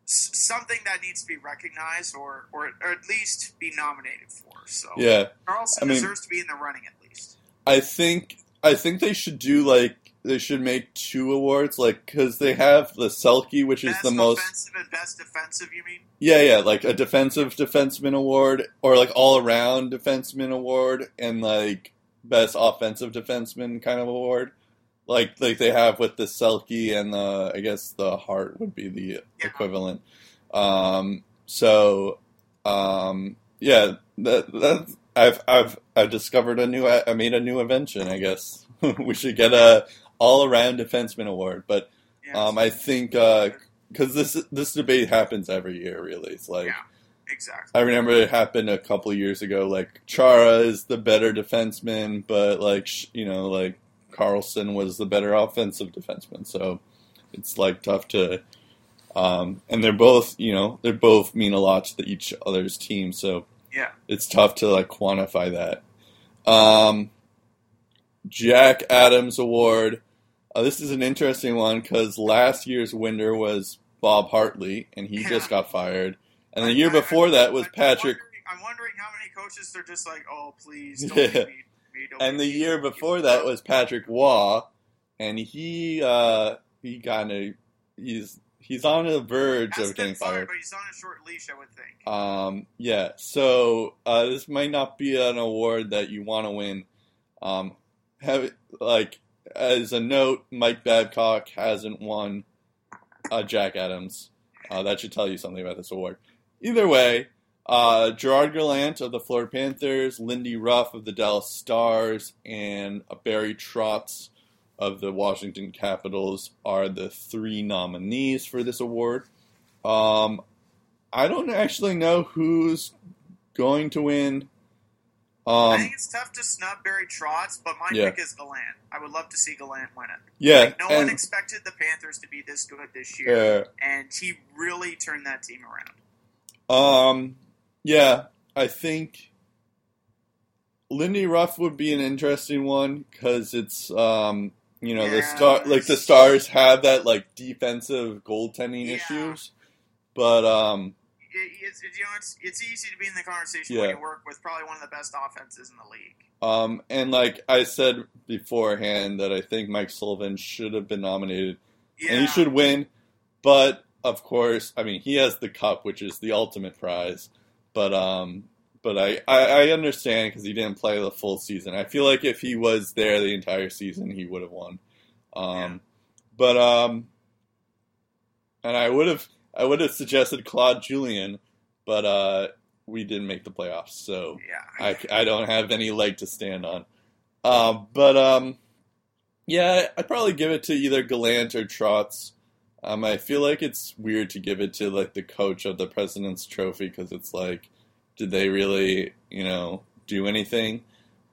something that needs to be recognized or, or or at least be nominated for. So Yeah, Karlsson I mean- deserves to be in the running at least. I think I think they should do like they should make two awards, like because they have the Selke, which is the most offensive and best defensive you mean Yeah, yeah, like a defensive defenseman award or like all around defenseman award and like best offensive defenseman kind of award. Like like they have with the Selke and the I guess the Hart would be the Yeah. equivalent. Um so um yeah, that that I've I've I've discovered a new I made a new invention, I guess. we should get a all around defenseman award, but um I think uh because this this debate happens every year. Really, it's like Yeah. exactly I remember it happened a couple of years ago. Like Chara is the better defenseman, but like you know, like Karlsson was the better offensive defenseman. So it's like tough to. Um, and they're both, you know, they both mean a lot to the, each other's team. So yeah it's tough to like quantify that. Um, Jack Adams Award. Uh, this is an interesting one because last year's winner was Bob Hartley, and he Yeah. just got fired. And the year before that I'm was Patrick. wondering- I'm wondering how many coaches they're just like, oh, please, don't Yeah. me. me, And the me." year before that was Patrick Roy, and he uh, he kind of he's he's on the verge of getting fired, fired. but he's on a short leash, I would think. Um, yeah, so uh, this might not be an award that you want to win. Um, have like as a note, Mike Babcock hasn't won uh, Jack Adams. Uh, that should tell you something about this award. Either way, uh, Gerard Gallant of the Florida Panthers, Lindy Ruff of the Dallas Stars, and Barry Trotz of the Washington Capitals are the three nominees for this award. Um, I don't actually know who's going to win. I Um, think it's tough to snub Barry Trotz, but my Yeah. pick is Gallant. I would love to see Gallant win it. yeah, Like, no one expected the Panthers to be this good this year, uh, and he really turned that team around. Um, yeah, I think Lindy Ruff would be an interesting one because it's um, you know, the star like the Stars have that like defensive goaltending Yeah. issues, but um, it's, it, you know, it's, it's easy to be in the conversation Yeah. when you work with probably one of the best offenses in the league. um, and like I said beforehand that I think Mike Sullivan should have been nominated Yeah, and he should win. But of course, I mean, he has the cup, which is the ultimate prize. But um, but I I, I understand because he didn't play the full season. I feel like if he was there the entire season, he would have won. Um, Yeah. but um, and I would have I would have suggested Claude Julien, but uh, we didn't make the playoffs, so Yeah. I, I don't have any leg to stand on. Um, but um, yeah, I'd probably give it to either Gallant or Trotz. Um, I feel like it's weird to give it to like the coach of the President's Trophy because it's like, did they really, you know, do anything?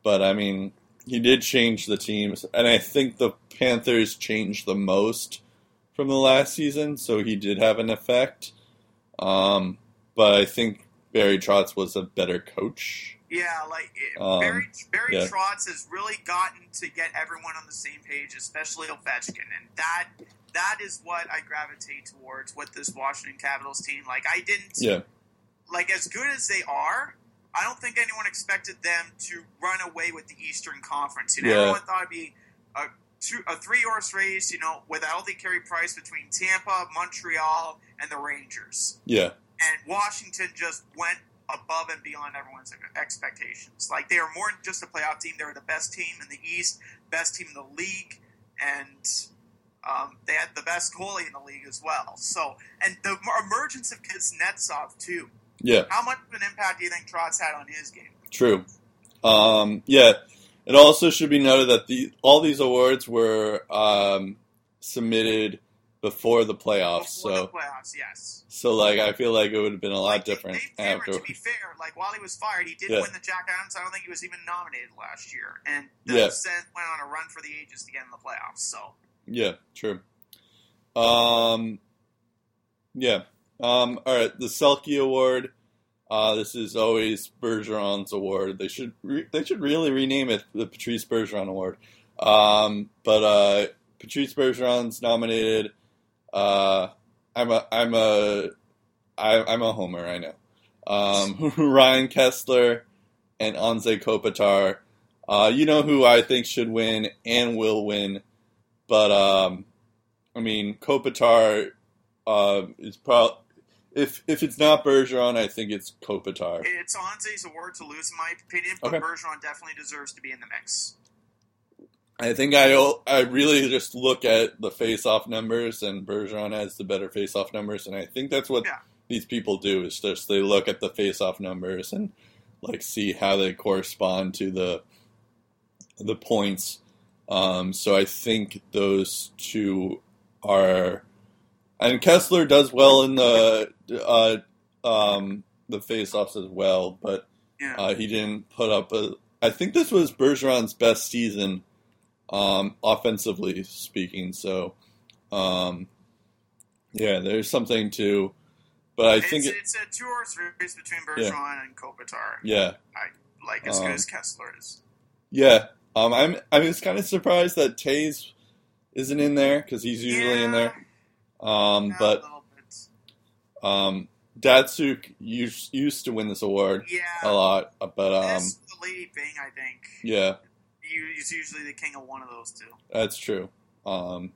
But I mean, he did change the teams, and I think the Panthers changed the most from the last season, so he did have an effect. Um, but I think Barry Trotz was a better coach. Yeah, like it- Um, Barry Barry yeah. Trotz has really gotten to get everyone on the same page, especially Ovechkin, and that that is what I gravitate towards with this Washington Capitals team. Like I didn't Yeah, like as good as they are. I don't think anyone expected them to run away with the Eastern Conference. You know, Yeah. everyone thought it'd be a two, a three horse race. You know, with a healthy Carey Price between Tampa, Montreal, and the Rangers yeah, and Washington just went above and beyond everyone's expectations. Like they are more than just a playoff team; they were the best team in the East, best team in the league, and um, they had the best goalie in the league as well. So, and the emergence of Kuznetsov too. yeah. How much of an impact do you think Trotz had on his game? True. Um, yeah. It also should be noted that the all these awards were um, submitted before the playoffs, Before so the playoffs, yes. so like I feel like it would have been a lot Like, different They, favored, after. to be fair, like while he was fired, he did Yeah. win the Jack Adams. I don't think he was even nominated last year, and the Yeah. Sens went on a run for the ages to get in the playoffs. So. Yeah, true. Um, yeah. Um, all right, the Selke Award. Uh, this is always Bergeron's award. They should re- they should really rename it the Patrice Bergeron Award. Um, but uh, Patrice Bergeron's nominated. Uh, I'm a I'm a I, I'm a homer. I know. Um, Ryan Kesler and Anze Kopitar. Uh, you know who I think should win and will win, but um, I mean Kopitar uh, is probably if if it's not Bergeron, I think it's Kopitar. It's Anze's award to lose, in my opinion, but Okay. Bergeron definitely deserves to be in the mix. I think I I really just look at the face-off numbers, and Bergeron has the better face-off numbers, and I think that's what Yeah. these people do is just they look at the face-off numbers and like see how they correspond to the the points. Um, so I think those two are, and Kesler does well in the uh, um, the face-offs as well, but Yeah. uh, he didn't put up a. I think this was Bergeron's best season, um, offensively speaking. So, um, yeah, there's something to. But I think, it's, it, it's a two horse race between Bergeron and Kopitar. yeah, I Like as Um, good as Kesler is. yeah. Um, I'm. I was kind of surprised that Toews isn't in there because he's usually in there. Um, but um, Datsyuk used used to win this award Yeah. a lot, but um, this, the Lady Byng, I think. yeah, He's usually the king of one of those two. That's true. Um,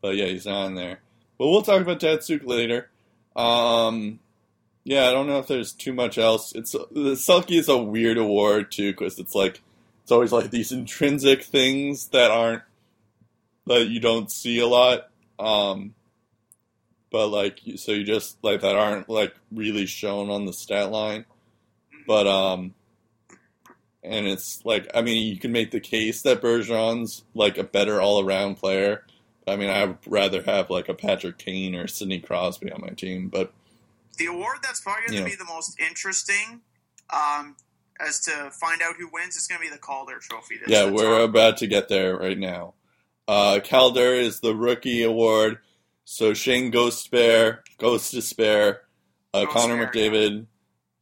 but yeah, he's not in there. But we'll talk about Datsyuk later. Um, yeah, I don't know if there's too much else. It's the Selke is a weird award too because it's like it's always like these intrinsic things that aren't that you don't see a lot. Um, but like so you just like that aren't like really shown on the stat line. But um, and it's like I mean you can make the case that Bergeron's like a better all around player. I mean I would rather have like a Patrick Kane or Sidney Crosby on my team, but The award that's probably going to be the most interesting um, as to find out who wins is going to be the Calder Trophy. Yeah, we're top- about to get there right now. Uh, Calder is the rookie award, so Shane Ghost Bear, Ghost Despair, uh, Ghost Connor Bear, McDavid,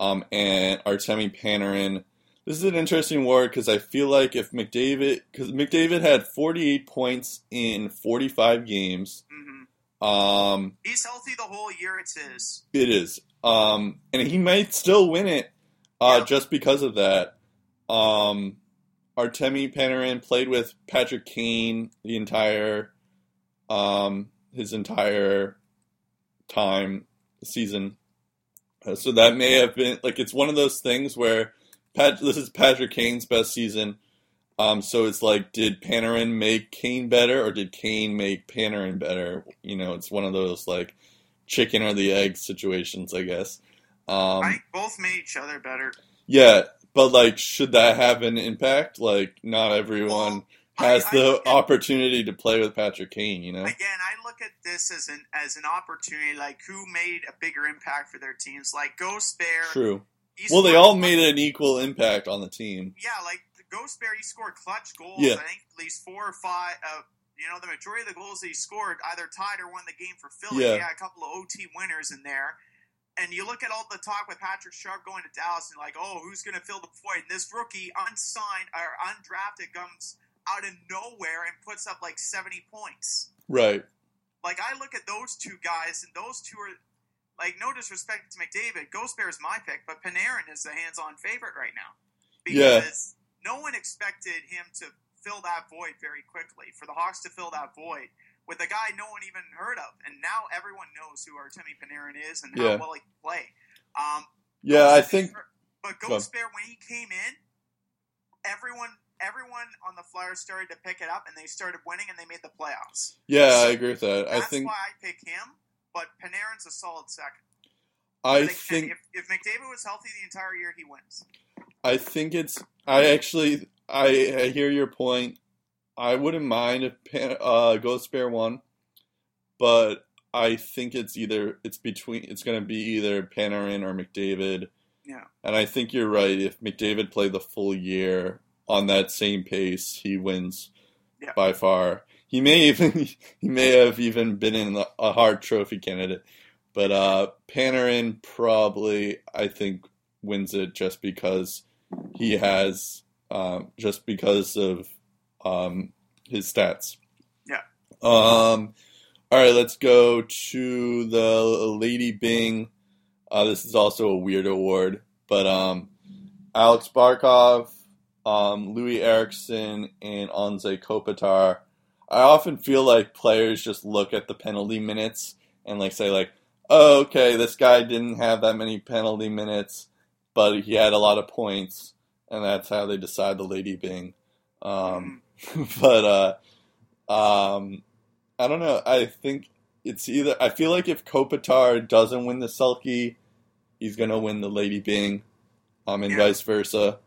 um, and Artemi Panarin. This is an interesting war because I feel like if McDavid, because McDavid had 48 points in 45 games, Mhm. um, He's healthy the whole year. It's his. it is. Um, and he might still win it uh, Yeah. just because of that. Um, Artemi Panarin played with Patrick Kane the entire um, his entire time season. Uh, so that may have been like it's one of those things where Pat, this is Patrick Kane's best season. Um, so it's like, did Panarin make Kane better, or did Kane make Panarin better? You know, it's one of those like chicken or the egg situations, I guess. Um, I both made each other better. yeah, but like, should that have an impact? Like, not everyone I- has I the at- opportunity to play with Patrick Kane. You know? Again, I look at this as an as an opportunity, like who made a bigger impact for their teams. Like Ghost Bear. True. Well, they all made an equal impact on the team. Yeah, like Ghost Bear, he scored clutch goals. Yeah. I think at least four or five. Uh, you know, the majority of the goals that he scored either tied or won the game for Philly. Yeah. He had a couple of OT winners in there. And you look at all the talk with Patrick Sharp going to Dallas and like, oh, who's going to fill the void? And this rookie, unsigned or undrafted, comes out of nowhere and puts up like 70 points. Right. Like I look at those two guys, and those two are like no disrespect to McDavid. Ghost Bear is my pick, but Panarin is the hands-on favorite right now Yeah. because no one expected him to fill that void very quickly. For the Hawks to fill that void with a guy no one even heard of, and now everyone knows who Artemi Panarin is and how well he can play. Um, Yeah, I Ghost think. Bear- but Ghost Bear when he came in, everyone. Everyone on the Flyers started to pick it up, and they started winning, and they made the playoffs. Yeah, I agree with that. I That's think. why I pick him, but Panarin's a solid second. I think think. if, if McDavid was healthy the entire year, he wins. I think it's. I actually. I, I hear your point. I wouldn't mind if Pan, uh, Ghost Bear won, but I think it's either it's between it's going to be either Panarin or McDavid. Yeah. And I think you're right. If McDavid played the full year on that same pace, he wins Yeah. by far. He may even he may have even been in the- a Hart trophy candidate, but uh, Panarin probably I think wins it just because he has um, just because of um, his stats. Yeah. Um. All right, let's go to the Lady Byng. Uh, this is also a weird award, but um, Alex Barkov, um, Loui Eriksson, and Anze Kopitar. I often feel like players just look at the penalty minutes and like say like, oh, okay, this guy didn't have that many penalty minutes, but he had a lot of points, and that's how they decide the Lady Byng. Um, but uh, um, I don't know. I think it's either. I feel like if Kopitar doesn't win the Selke, he's gonna win the Lady Byng, um, and Yeah. vice versa.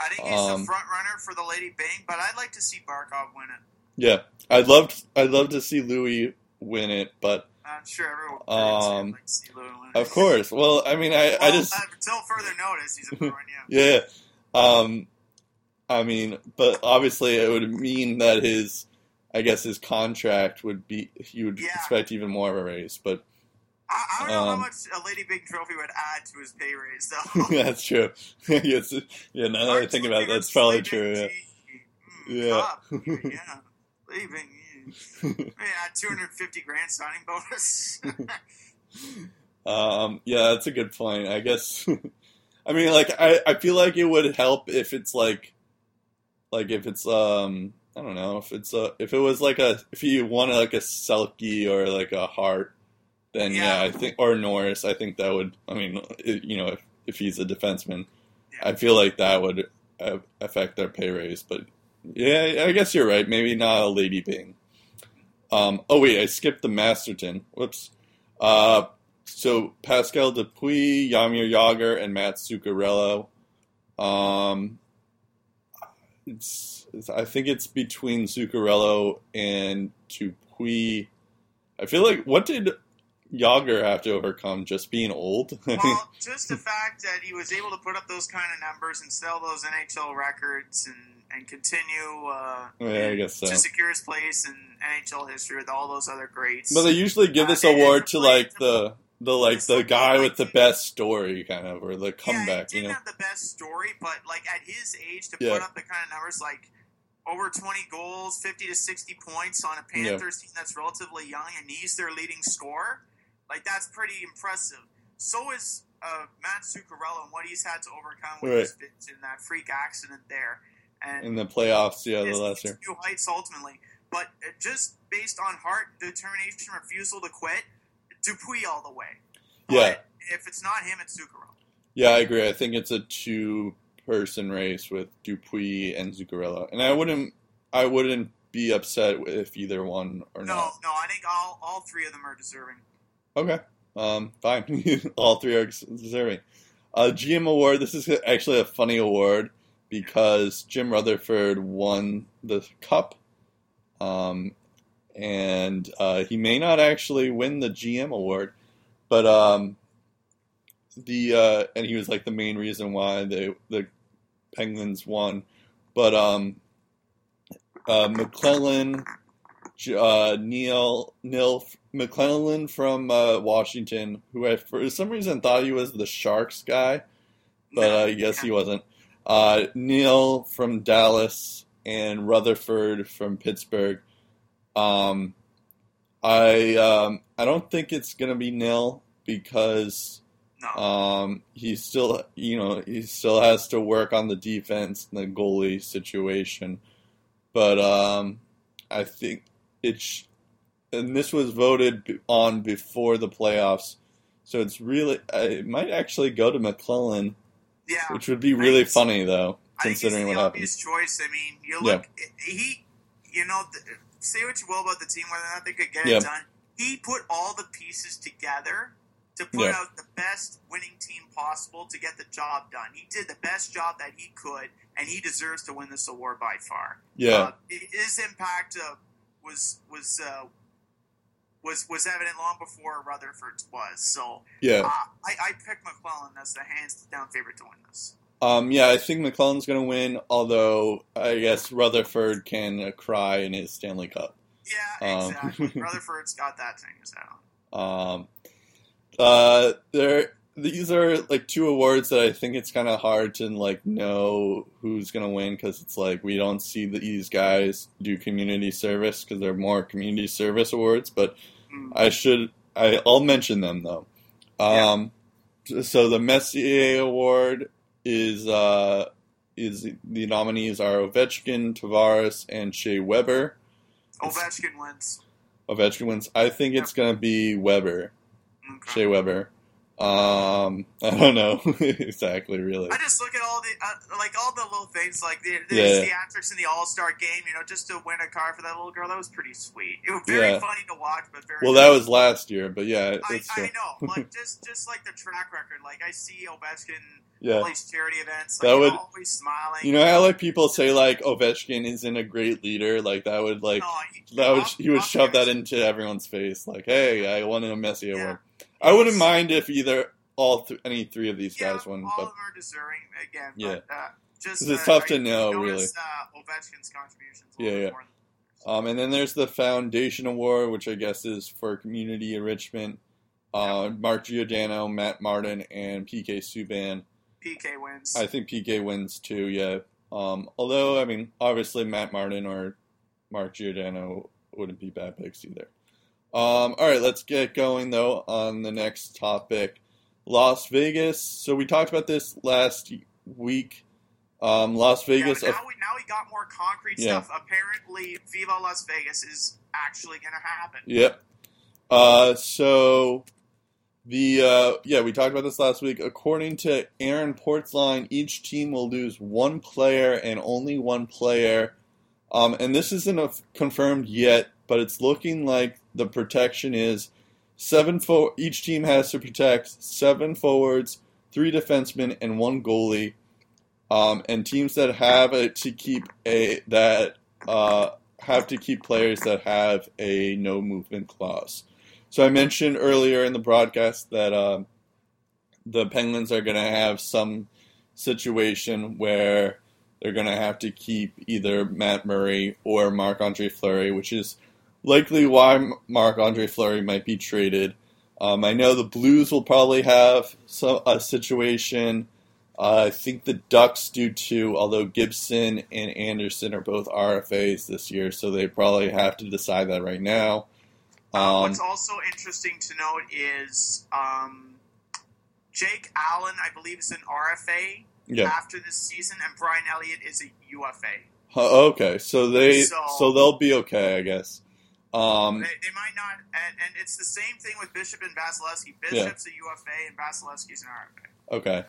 I think he's Um, the front runner for the Lady Byng, but I'd like to see Barkov win it. Yeah, I'd love. I'd love to see Loui win it, but I'm sure everyone Um, would like to see Loui win it. of course. Well, I mean, I, I just until further notice, he's a Bruin. Yeah. yeah. Um, I mean, but obviously, it would mean that his, I guess, his contract would be. You would Yeah. expect even more of a raise, but I, I don't know how Um, much a Lady Byng trophy would add to his pay raise, though. that's true. yes, yeah. Now that I think about it, that's probably true. Yeah. Yeah. Yeah. Mm, yeah. Lady Byng. Yeah. Yeah, 250 grand signing bonus. Um, yeah, that's a good point. I guess. I mean, like, I, I feel like it would help if it's like, like if it's um, I don't know, if it's a, if it was like a, if you wanted like a Selke or like a Hart, then yeah, Yeah. I think or Norris, I think that would. I mean, you know, if if he's a defenseman, Yeah. I feel like that would uh, affect their pay raise. But yeah, I guess you're right. Maybe not a Lady Byng. Um, oh wait, I skipped the Masterton. Whoops. Uh, so Pascal Dupuis, Jaromir Jagr, and Matt Zuccarello. Um, it's, it's I think it's between Zuccarello and Dupuis. I feel like what did Jagr have to overcome? Just being old. well, just the fact that he was able to put up those kind of numbers and sell those NHL records and, and continue uh, yeah, I guess so. to secure his place in NHL history with all those other greats. But they usually give Uh, this it's award to like the the like the guy with the best story, kind of, or the comeback. yeah, he You didn't know, have the best story, but like at his age to Yeah. put up the kind of numbers like over 20 goals, 50 to 60 points on a Yeah. Panthers team that's relatively young and he's their leading scorer, like that's pretty impressive. So is uh, Matt Zuccarello and what he's had to overcome with Right. his fits in that freak accident there. And in the playoffs, yeah, the last year. new heights ultimately. But uh, just based on heart, determination, refusal to quit, Dupuis all the way. Yeah. But if it's not him, it's Zuccarello. Yeah, I agree. I think it's a two-person race with Dupuis and Zuccarello, and I wouldn't, I wouldn't be upset if either one or No, not. no, I think all all three of them are deserving. Okay, Um, fine. All three are deserving. Uh, GM award. This is actually a funny award because Jim Rutherford won the cup, um, and uh, he may not actually win the GM award, but um, the uh, and he was like the main reason why the the Penguins won, but um, uh, MacLellan, uh, Neil Neil MacLellan from uh, Washington, who I for some reason thought he was the Sharks guy, but uh, I guess he wasn't. Uh, Neil from Dallas and Rutherford from Pittsburgh. Um, I um, I don't think it's gonna be Neil because No. um, he still, you know, he still has to work on the defense and the goalie situation. But um, I think it's, and this was voted on before the playoffs, so it's really, uh, it might actually go to MacLellan, yeah. which would be really funny though, considering what happened. obvious choice. I mean, you Yeah. look, he, you know, say what you will about the team, whether or not they could get Yeah. it done. He put all the pieces together to put Yeah. out the best winning team possible to get the job done. He did the best job that he could, and he deserves to win this award by far. Yeah, Uh, his impact uh, was was uh, was was evident long before Rutherford's was. So yeah. uh, I, I pick MacLellan as the hands down favorite to win this. Um, yeah, I think MacLellan's going to win, although I guess Rutherford can uh, cry in his Stanley Cup. Yeah, Um, exactly. Rutherford's got that thing head. Um, uh, there, these are like two awards that I think it's kind of hard to like know who's gonna win because it's like we don't see these guys do community service because they're more community service awards. But Mm. I should, I, I'll mention them though. Um, so the Messier Award is uh, is the nominees are Ovechkin, Tavares, and Shea Weber. Ovechkin wins. Ovechkin wins. I think it's gonna be Weber. Okay. Shea Weber. Um, I don't know exactly, really. I just look at all the uh, like all the little things like the, the Yeah. theatrics in the All Star game. You know, just to win a car for that little girl. That was pretty sweet. It was very Yeah. funny to watch, but very. Well, that was last year, but yeah, I. I know, like just just like the track record. Like I see Ovechkin Yeah, plays charity events. That would- always smiling. you know how like people say like Ovechkin isn't a great leader, like that would like No, he- that would he would shove that into everyone's face, like, hey, I won a Messi Yeah. award. I wouldn't mind if either all th- any three of these Yeah, guys won, all but of them are deserving again. Yeah. But, uh, just It's uh, tough to know, notice, Uh, Ovechkin's contributions. Yeah, yeah. Um, and then there's the Foundation Award, which I guess is for community enrichment. Uh, Mark Giordano, Matt Martin, and PK Subban. PK wins. I think PK wins too, yeah. Um, although, I mean, obviously Matt Martin or Mark Giordano wouldn't be bad picks either. Um, all right, let's get going though on the next topic Las Vegas. So we talked about this last week. Um, Las Vegas. but now we now we got more concrete Yeah. stuff. Apparently, Viva Las Vegas is actually going to happen. Yep. Uh, so the uh, yeah, we talked about this last week. According to Aaron Portzline, each team will lose one player and only one player. Um, and this isn't a, confirmed yet, but it's looking like the protection is seven. For- each team has to protect seven forwards, three defensemen, and one goalie. Um, and teams that have it to keep a that uh, have to keep players that have a no movement clause. So I mentioned earlier in the broadcast that um, the Penguins are going to have some situation where they're going to have to keep either Matt Murray or Marc Andre Fleury, which is likely why Marc Andre Fleury might be traded. Um, I know the Blues will probably have some, a situation. Uh, I think the Ducks do too, although Gibson and Andersen are both RFAs this year, so they probably have to decide that right now. Uh, Um, what's also interesting to note is um, Jake Allen, I believe, is an RFA yeah. after this season, and Brian Elliott is a UFA. Uh, okay, so they So- so they'll be okay, I guess. Um, They, they might not, and, and it's the same thing with Bishop and Vasilevskiy. Yeah. Bishop's a UFA, and Vasilevskiy's an RFA. okay.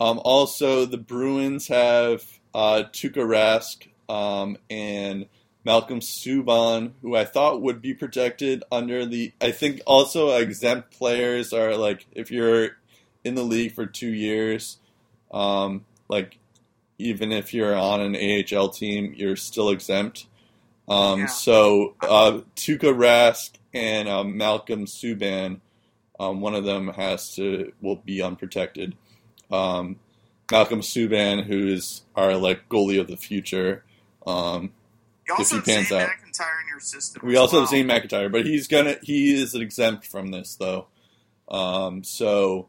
Um, also, the Bruins have uh, Tuukka Rask um, and Malcolm Subban, who I thought would be protected under the. I think also exempt players are like if you're in the league for two years, um, like even if you're on an AHL team, you're still exempt. Um, Yeah. So uh, Tuukka Rask and um, Malcolm Subban, um, one of them has to will be unprotected. Um, Malcolm Subban, who is our like goalie of the future. Um, You also he have Zane pans out. McIntyre in your system. we also well. have Zane McIntyre, but he's gonna he is exempt from this though. Um, so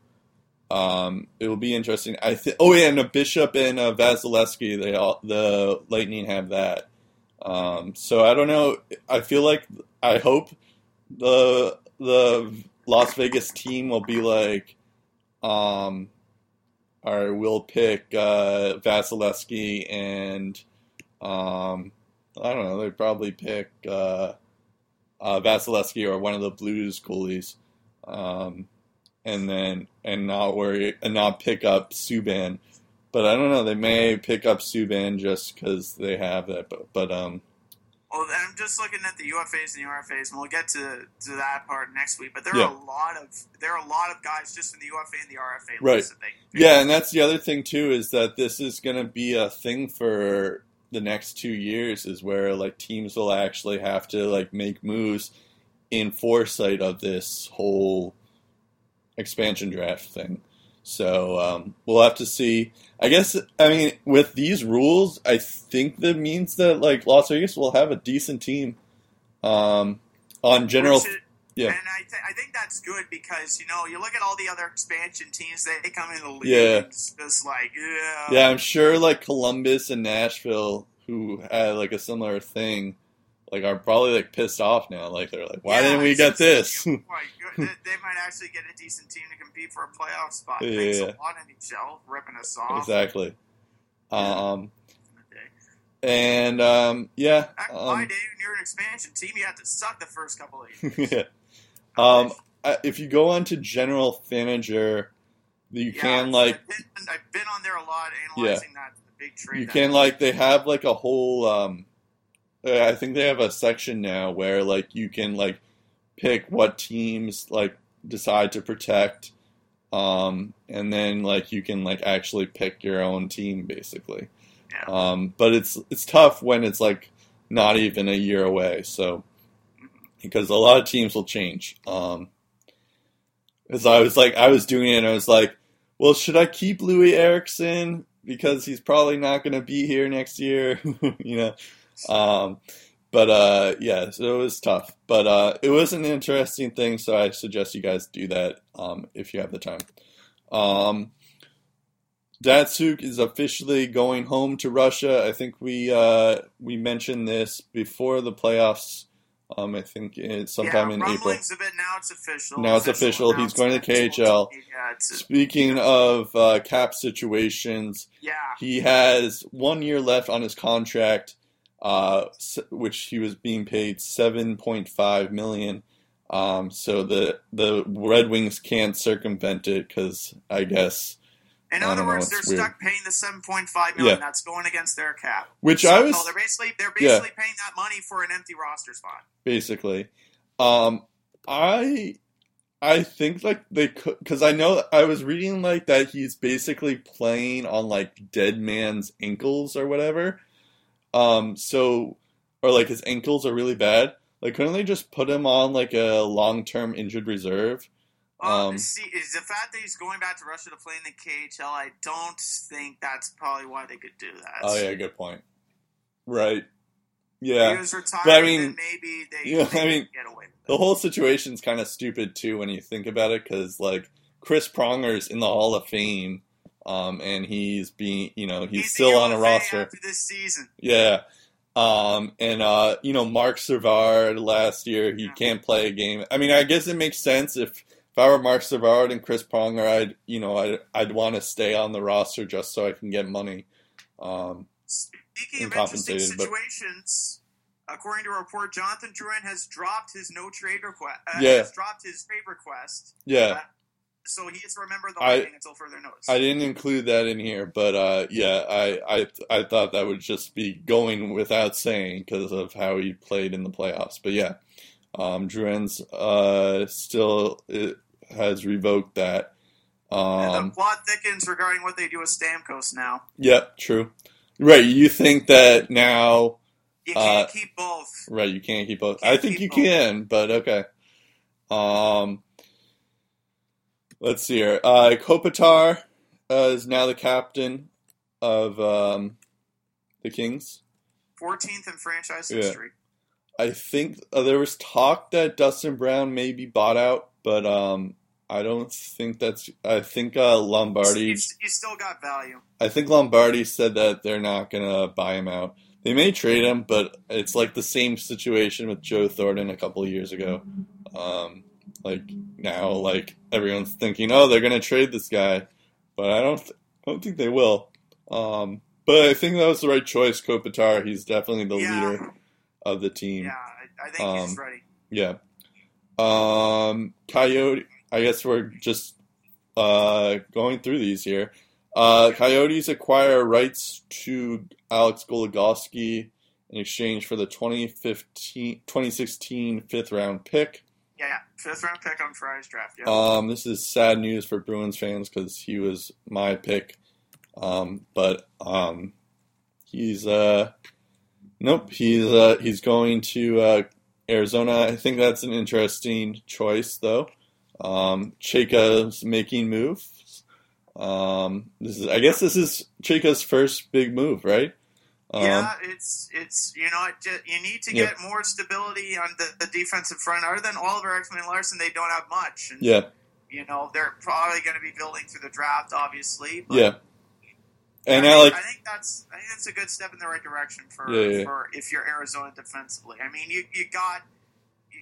um, it will be interesting. I think. Oh yeah, and a Bishop and a Vasilevskiy. They all the Lightning have that. Um, so I don't know. I feel like I hope the the Las Vegas team will be like, um, or we'll pick uh, Vasilevskiy and um, I don't know. They'd probably pick uh, uh, Vasilevskiy or one of the Blues goalies, um, and then and not worry and not pick up Subban. But I don't know. They may pick up Subban just because they have that. But, but um, Well, I'm just looking at the UFAs and the RFAs, and we'll get to, to that part next week. But there Yeah. are a lot of there are a lot of guys just in the UFA and the RFA Right. list that they can yeah, and that's the other thing too is that this is going to be a thing for the next two years. Is where like teams will actually have to like make moves in foresight of this whole expansion draft thing. So um, we'll have to see. I guess I mean with these rules, I think that means that like Las Vegas will have a decent team. Um, on general, is- yeah. And I, th- I think that's good because you know you look at all the other expansion teams they, they come in the league Yeah. it's just like yeah, yeah, I'm sure like Columbus and Nashville, who had like a similar thing, like are probably like pissed off now. Like they're like, why Yeah, didn't we get this? they, might actually get a decent team to compete for a playoff spot. Yeah. Thanks a lot, NHL, ripping us off. exactly. Um, the day. and um, yeah, Back in my um, day, when you're an expansion team, you had to suck the first couple of years. yeah. Um, I- if you go on to General Fanager, you Yeah, can like I've been, I've been on there a lot analyzing that the big trade. you can like they have like a whole um i think they have a section now where like you can like pick what teams like decide to protect um and then like you can like actually pick your own team basically Yeah. um but it's it's tough when it's like not even a year away so because a lot of teams will change um because i was like i was doing it and i was like well, should I keep Loui Eriksson because he's probably not going to be here next year? you know, um, but uh, yeah, so it was tough, but uh, it was an interesting thing. So I suggest you guys do that um, if you have the time. Um, Datsyuk is officially going home to Russia. I think we uh, we mentioned this before the playoffs. Um, I think it's sometime yeah, in April. of it. Now it's official. Now it's official. He's going to the. KHL. Yeah, Speaking of uh, cap situations, yeah. he has one year left on his contract, uh, which he was being paid seven point five million. Um, so the the Red Wings can't circumvent it because I guess, In I other know, words, they're weird. stuck paying the seven point five million. Yeah. That's going against their cap. which So, I no, was they're basically they're Yeah. basically paying that money for an empty roster spot. basically. Um, I I think like they could because I know I was reading like that he's basically playing on like dead man's ankles or whatever. Um, so or like his ankles are really bad. Like, couldn't they just put him on like a long term injured reserve? Um, see, is the fact that he's going back to Russia to play in the KHL? I don't think that's probably why they could do that. Oh yeah, good point. Right. Yeah. he was retired, But I mean- maybe they, Yeah, they I mean, get away with it. The whole situation's kind of stupid too when you think about it, because like Chris Pronger's in the Hall of Fame, um, and he's being, you know, he's, the still on a roster. after this season. Yeah. Um, and uh, you know, Marc Savard last year, he Yeah. can't play a game. I mean, I guess it makes sense if if I were Marc Savard and Chris Pronger, I'd you know, I'd I'd want to stay on the roster just so I can get money. Um, Speaking of interesting Uncompensated, but- situations, according to a report, Jonathan Drouin has dropped his no trade request. Uh, Yeah. has dropped his trade request. yeah, so he gets to remember the I- whole thing until further notice. I didn't include that in here, but uh, yeah, I, I I thought that would just be going without saying because of how he played in the playoffs. But yeah, um, Drouin's uh, still uh has revoked that. And Um, the plot thickens regarding what they do with Stamkos now. yep, true. Right, you think that now? You Uh, can't keep both. Right, you can't keep both. Can't I think you both. can, but okay. Um, let's see here. Uh, Kopitar uh, is now the captain of um, the Kings. 14th in franchise Yeah. history. I think uh, there was talk that Dustin Brown may be bought out, but um, I don't think that's. I think uh, Lombardi. You, still got value. I think Lombardi said that they're not gonna buy him out. They may trade him, but it's like the same situation with Joe Thornton a couple of years ago. Um, like now, like everyone's thinking, oh, they're gonna trade this guy, but I don't. Th- I don't think they will. Um, but I think that was the right choice. Kopitar, he's definitely the Yeah. leader of the team. Yeah, I, I think he's Um, ready. Yeah. Um, Coyote. I guess we're just uh, going through these here. Uh, Coyotes acquire rights to Alex Goligoski in exchange for the 2015, 2016 fifth round pick. Yeah. Fifth round pick on Friday's draft. Yeah. Um, this is sad news for Bruins fans because he was my pick. Um, but um, he's uh, nope. He's uh, he's going to uh, Arizona. I think that's an interesting choice, though. Um, making moves. Um, this is, I guess, this is Chayka's first big move, right? Um, yeah, it's it's you know it, ju- you need to Yeah. get more stability on the, the defensive front. Other than Oliver Ekman and Larsson, they don't have much. And, yeah, You know they're probably going to be building through the draft, obviously. But yeah. And I, I think, like, I think that's I think that's a good step in the right direction for Yeah, yeah. for if you're Arizona defensively. I mean, you you got you,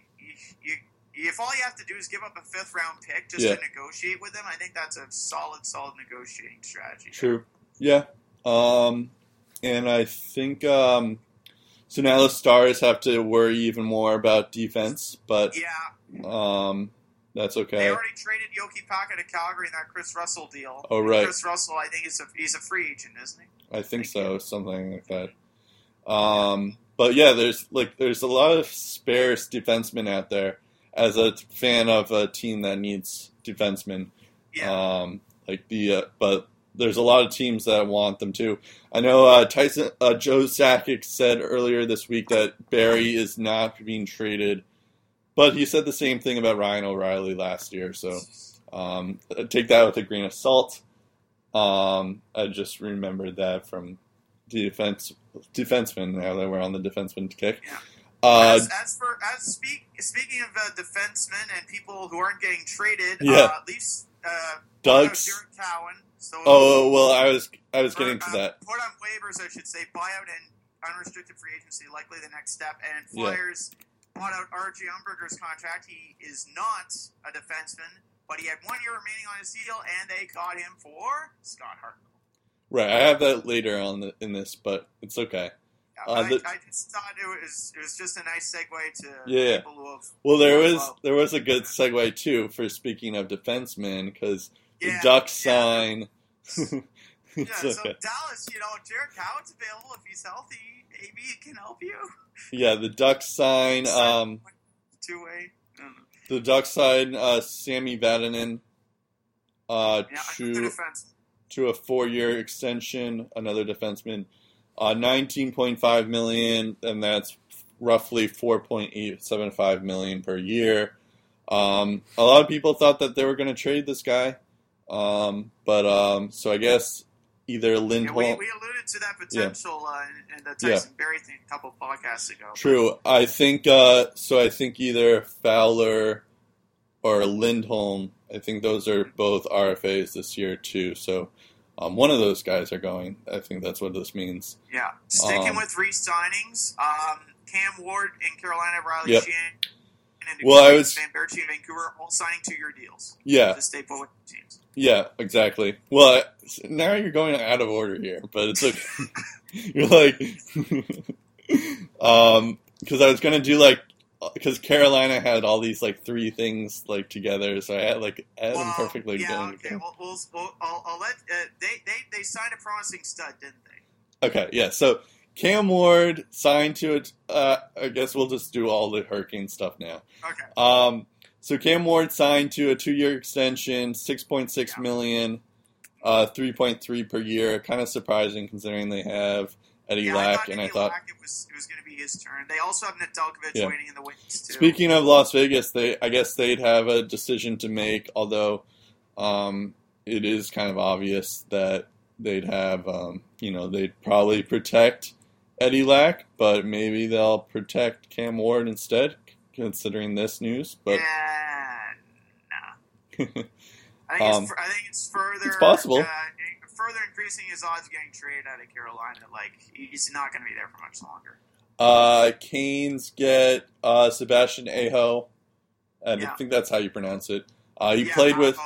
you, you if all you have to do is give up a fifth round pick just Yeah. to negotiate with them, I think that's a solid solid negotiating strategy. True. Yeah. Um, and I think um, so now the Stars have to worry even more about defense, but Yeah, um, that's okay. they already traded Jokipakka to Calgary in that Kris Russell deal. Oh, right. Kris Russell, I think he's a he's a free agent, isn't he? I think so, something like that. Um, but yeah, there's like there's a lot of sparse defensemen out there. As a fan of a team that needs defensemen, Yeah. Um, like the, uh, but there's a lot of teams that want them too. I know uh, Tyson uh, Joe Sakic said earlier this week that Barrie is not being traded, but he said the same thing about Ryan O'Reilly last year. So um, take that with a grain of salt. Um, I just remembered that from defense defenseman. Now that we're on the defenseman kick, Yeah. uh, as, as for as speak speaking of uh, defensemen and people who aren't getting traded, Yeah. uh, at least uh, Doug's. Jared Cowen. So Oh well, I was I was getting to uh, that. Put on waivers, I should say, buyout and unrestricted free agency, likely the next step. And Yeah. Flyers bought out RJ Umberger's contract. He is not a defenseman, but he had one year remaining on his deal, and they got him for Scott Hartnell. Right, I have that later on the, in this, but it's okay. Yeah, Uh, the- I, I just thought it was it was just a nice segue to Yeah. people who have Well, there was uh, there was a good segue too for speaking of defensemen because the yeah, Ducks yeah. sign. Yeah, so okay. Dallas, you know, Jared Cowen's available if he's healthy. Maybe he can help you. Yeah, the Ducks sign. Um, Two way. the Ducks sign uh, Sami Vatanen uh, Yeah, I think the to to a four year extension. Another defenseman, uh, nineteen point five million, and that's roughly four point eight seven five million per year. Um, a lot of people thought that they were going to trade this guy, um, but um, so I guess either Yeah, Lindholm. we, we alluded to that potential uh, in, in the Tyson Barrie thing a couple podcasts ago. True. I think uh, so. I think either Fowler or Lindholm. I think those are both RFAs this year too. So um, one of those guys are going. I think that's what this means. Yeah, sticking Um, with re-signings, um, Cam Ward in Carolina, Riley Yep. Sheahan, and Well, I was- Sven Baertschi in Vancouver, all signing two-year deals Yeah, to stay put with the teams. Yeah, exactly. Well, now you're going out of order here, but it's okay. you're like, um, because I was gonna do like because Carolina had all these like three things like together, so I had like I had them Well, perfectly yeah, done. okay. We'll, we'll, we'll, I'll, I'll let uh, they, they they signed a promising stud, didn't they? Okay, yeah. So Cam Ward signed to it. Uh, I guess we'll just do all the Hurricane stuff now. Okay. Um, so Cam Ward signed to a two-year extension, six point six Yeah. uh, three point three per year. Kind of surprising considering they have Eddie Yeah, Lack, and I thought. Lack, it was it was going to be his turn. They also have Nedeljkovic Yeah. waiting in the wings too. Speaking of Las Vegas, they I guess they'd have a decision to make, although um, it is kind of obvious that they'd have, um, you know, they'd probably protect Eddie Lack, but maybe they'll protect Cam Ward instead, considering this news. But yeah, nah. I think, Um, it's, I think it's further. it's possible. Uh, further increasing his odds of getting traded out of Carolina. Like he's not going to be there for much longer. uh, Canes get uh, Sebastian Aho, and I Yeah. think that's how you pronounce it. Uh, he Yeah, played with.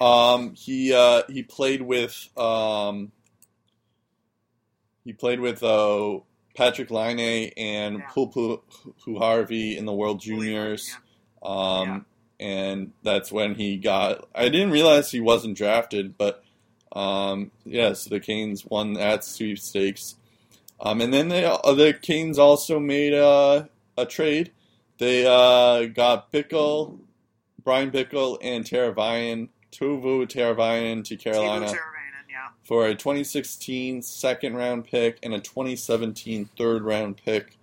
Um, he uh, he played with um, he played with uh, Patrik Laine and Yeah. Pulpu Harvey in the World Juniors. Yeah. Um, and that's when he got. I didn't realize he wasn't drafted, but um, yeah, so the Canes won that sweepstakes. Um, and then they, uh, the Canes also made a, a trade. They uh, got Bickell, Bryan Bickell, and Teravainen, Teuvo Teravainen to Carolina yeah. For a 2016 second round pick and a 2017 third round pick.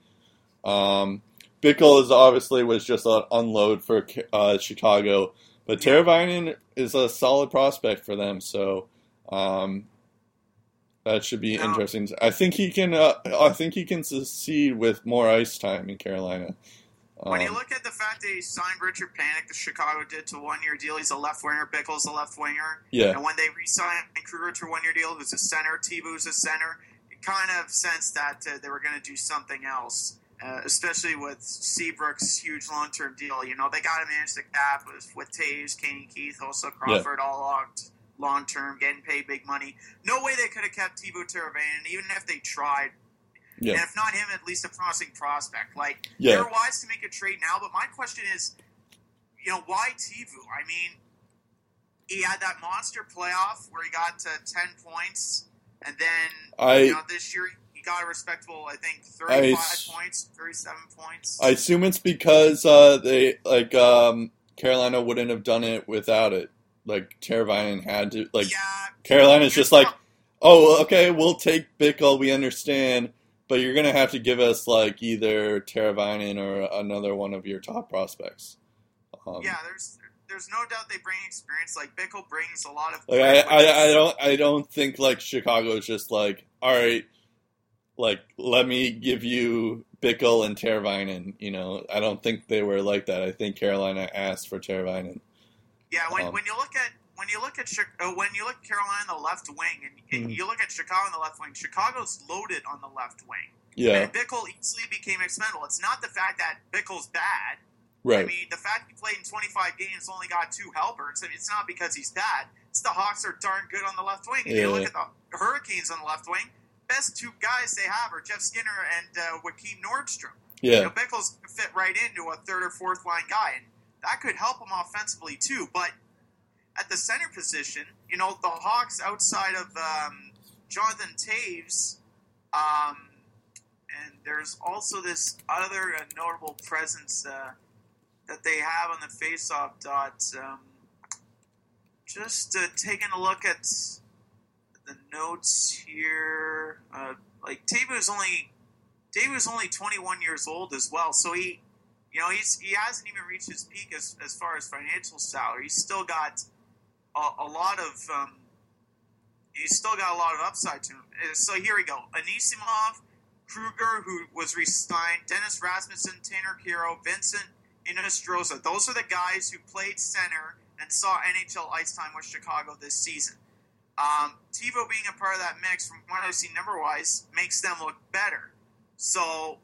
Um, Bickell is obviously was just an unload for uh, Chicago, but Yeah. Teravainen is a solid prospect for them, so um, that should be interesting. I think he can. Uh, I think he can succeed with more ice time in Carolina. When you Um, look at the fact that he signed Richard Panik, the Chicago did to one-year deal. He's a left winger. Bickell's a left winger. yeah, And when they re-signed Kruger to one-year deal, who's a center, Teuvo's a center, it kind of sensed that uh, they were going to do something else. Uh, especially with Seabrook's huge long-term deal, you know they got to manage the cap with, with Toews, Kane, Keith, also Crawford, all locked long-term, getting paid big money. No way they could have kept Teuvo Teravainen, even if they tried. Yeah, And if not him, at least a promising prospect. Like Yeah. they're wise to make a trade now, but my question is, you know, why Teuvo? I mean, he had that monster playoff where he got to ten points, and then I- you know this year he got a respectable, I think, thirty-five s- points, thirty-seven points. I assume it's because uh, they like um, Carolina wouldn't have done it without it. Like Teravainen had to like yeah, Carolina's just like, oh, okay, we'll take Bickell, we understand, but you're gonna have to give us like either Teravainen or another one of your top prospects. Um, yeah. There's there's no doubt they bring experience. Like Bickell brings a lot of. Like I, I, I don't I don't think like Chicago is just like all right, like let me give you Bickell and Teravainen. You know, I don't think they were like that. I think Carolina asked for Teravainen. Yeah, when, Um, when you look at when you look at uh, when you look at Carolina on the left wing, and, and Mhm. you look at Chicago on the left wing, Chicago's loaded on the left wing, Yeah, and Bickell easily became expendable. It's not the fact that Bickell's bad. Right. I mean, the fact he played in 25 games, only got two helpers. I mean, it's not because he's bad. It's the Hawks are darn good on the left wing. And you look at the Hurricanes on the left wing, best two guys they have are Jeff Skinner and uh, Joakim Nordstrom. You Yeah, know, Bickell's fit right into a third or fourth line guy, and that could help him offensively too. But at the center position, you know, the Hawks outside of um, Jonathan Toews, um, and there's also this other uh, notable presence uh, that they have on the faceoff dot. Um, just uh, taking a look at the notes here, uh, like Tave is only Dave was only 21 years old as well, so he, you know, he's he hasn't even reached his peak as, as far as financial salary. He's still got a, a lot of, um, he's still got a lot of upside to him. So here we go: Anisimov, Kruger, who was re-signed, Dennis Rasmussen, Tanner Kero, Vincent Hinostroza. Those are the guys who played center and saw NHL ice time with Chicago this season. Um, Teuvo being a part of that mix, from what I've seen number wise, makes them look better. So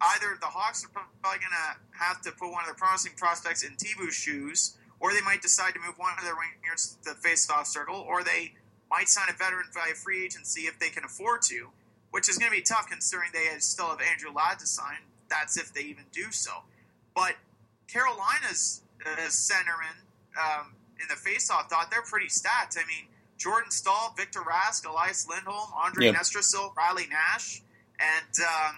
either the Hawks are probably going to have to put one of their promising prospects in Teuvo's shoes, or they might decide to move one of their wingers to the face-off circle, or they might sign a veteran via free agency if they can afford to, which is going to be tough considering they still have Andrew Ladd to sign. that's if they even do so. But Carolina's uh, centerman um, in the face-off dot, they're pretty stacked. I mean, Jordan Staal, Victor Rask, Elias Lindholm, Andre Yeah. Nestrasil, Riley Nash, and um,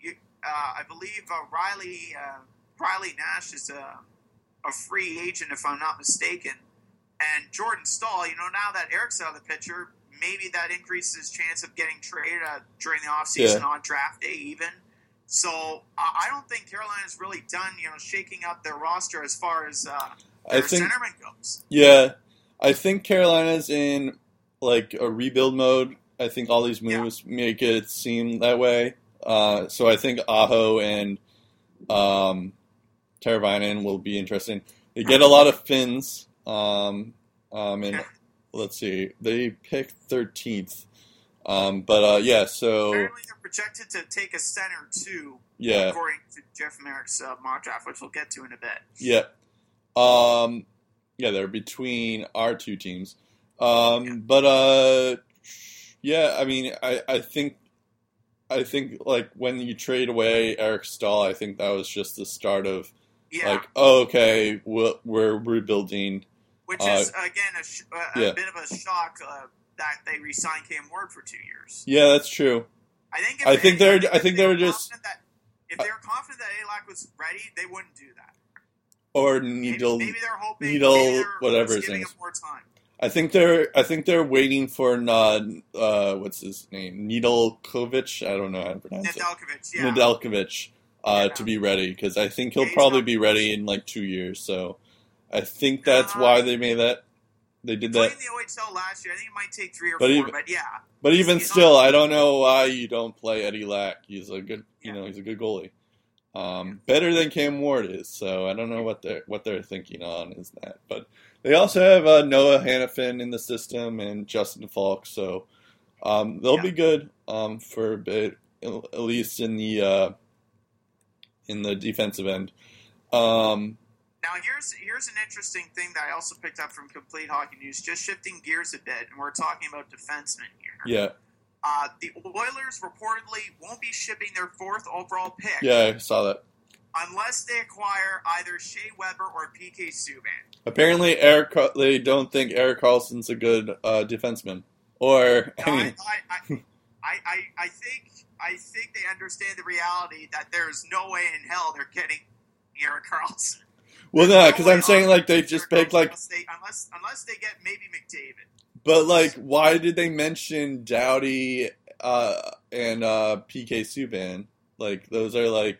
you, uh, I believe uh, Riley uh, Riley Nash is a, a free agent, if I'm not mistaken. And Jordan Staal, you know, now that Eric's out of the picture, maybe that increases his chance of getting traded uh, during the offseason Yeah. on draft day, even. So I I don't think Carolina's really done, you know, shaking up their roster as far as uh, I think centerman goes. Yeah, I think Carolina's in like a rebuild mode. I think all these moves make it seem that way. Uh, so I think Aho and um, Teravainen will be interesting. They get a lot of Finns, um, um, and let's see, they pick thirteenth. Um, but uh, yeah, so Apparently, they're projected to take a center too, yeah, according to Jeff Marek's uh, mock draft, which we'll get to in a bit. Yeah. Um, yeah, they're between our two teams. Um, Yeah. but uh, yeah, I mean, I, I think, I think like when you trade away Eric Staal, I think that was just the start of Yeah, like, oh, okay, we're, we're rebuilding. which uh, is again a, sh- a, yeah. bit of a shock uh, that they re-signed Cam Ward for two years. Yeah, that's true. I think. If I think they're- if I think they were just- that if they were confident that Alak was ready, they wouldn't do that. Or Maybe, Needle. maybe they're hoping. Needle, maybe they're whatever his name more time. I think they're. I think they're waiting for uh, uh, what's his name? Needlekovich. I don't know how to pronounce it. Nedeljkovic, yeah. Nedeljkovic uh, to be ready because I think he'll probably be ready in like two years. So I think that's Uh, why they made that. They did that. in the OHL last year. I think it might take three or But four, even- but yeah. But even he's still, I don't know why you don't play Eddie Lack. He's a good, you know, he's a good goalie. Um, better than Cam Ward is. So I don't know what they're what they're thinking on is that. But they also have uh, Noah Hanifin in the system and Justin Faulk. So um, they'll Yeah. be good um, for a bit, at least in the uh, in the defensive end. Um, Now here's here's an interesting thing that I also picked up from Complete Hockey News. Just shifting gears a bit, and we're talking about defensemen here. yeah, Uh, the Oilers reportedly won't be shipping their fourth overall pick yeah, I saw that. unless they acquire either Shea Weber or PK Subban. Apparently, Eric they don't think Erik Karlsson's a good uh, defenseman. Or Now, I I, mean, I, I, I, I, I think I think they understand the reality that there's no way in hell they're getting Erik Karlsson. well, no, because way I'm saying like they just picked like, unless they, unless unless they get maybe McDavid. but like, why did they mention Doughty uh, and uh, PK Subban? Like those are like,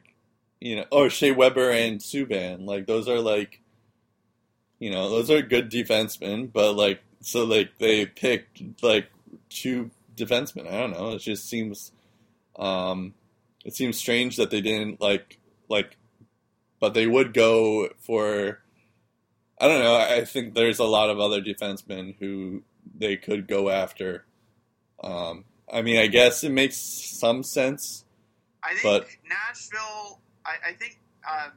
you know, or Shea Weber and Subban. Like those are like, you know, those are good defensemen. But like, so like they picked like two defensemen. I don't know. It just seems, um, it seems strange that they didn't like like, but they would go for. I don't know. I think there's a lot of other defensemen who they could go after. Um, I mean, I guess it makes some sense. I think But- Nashville. I, I think um,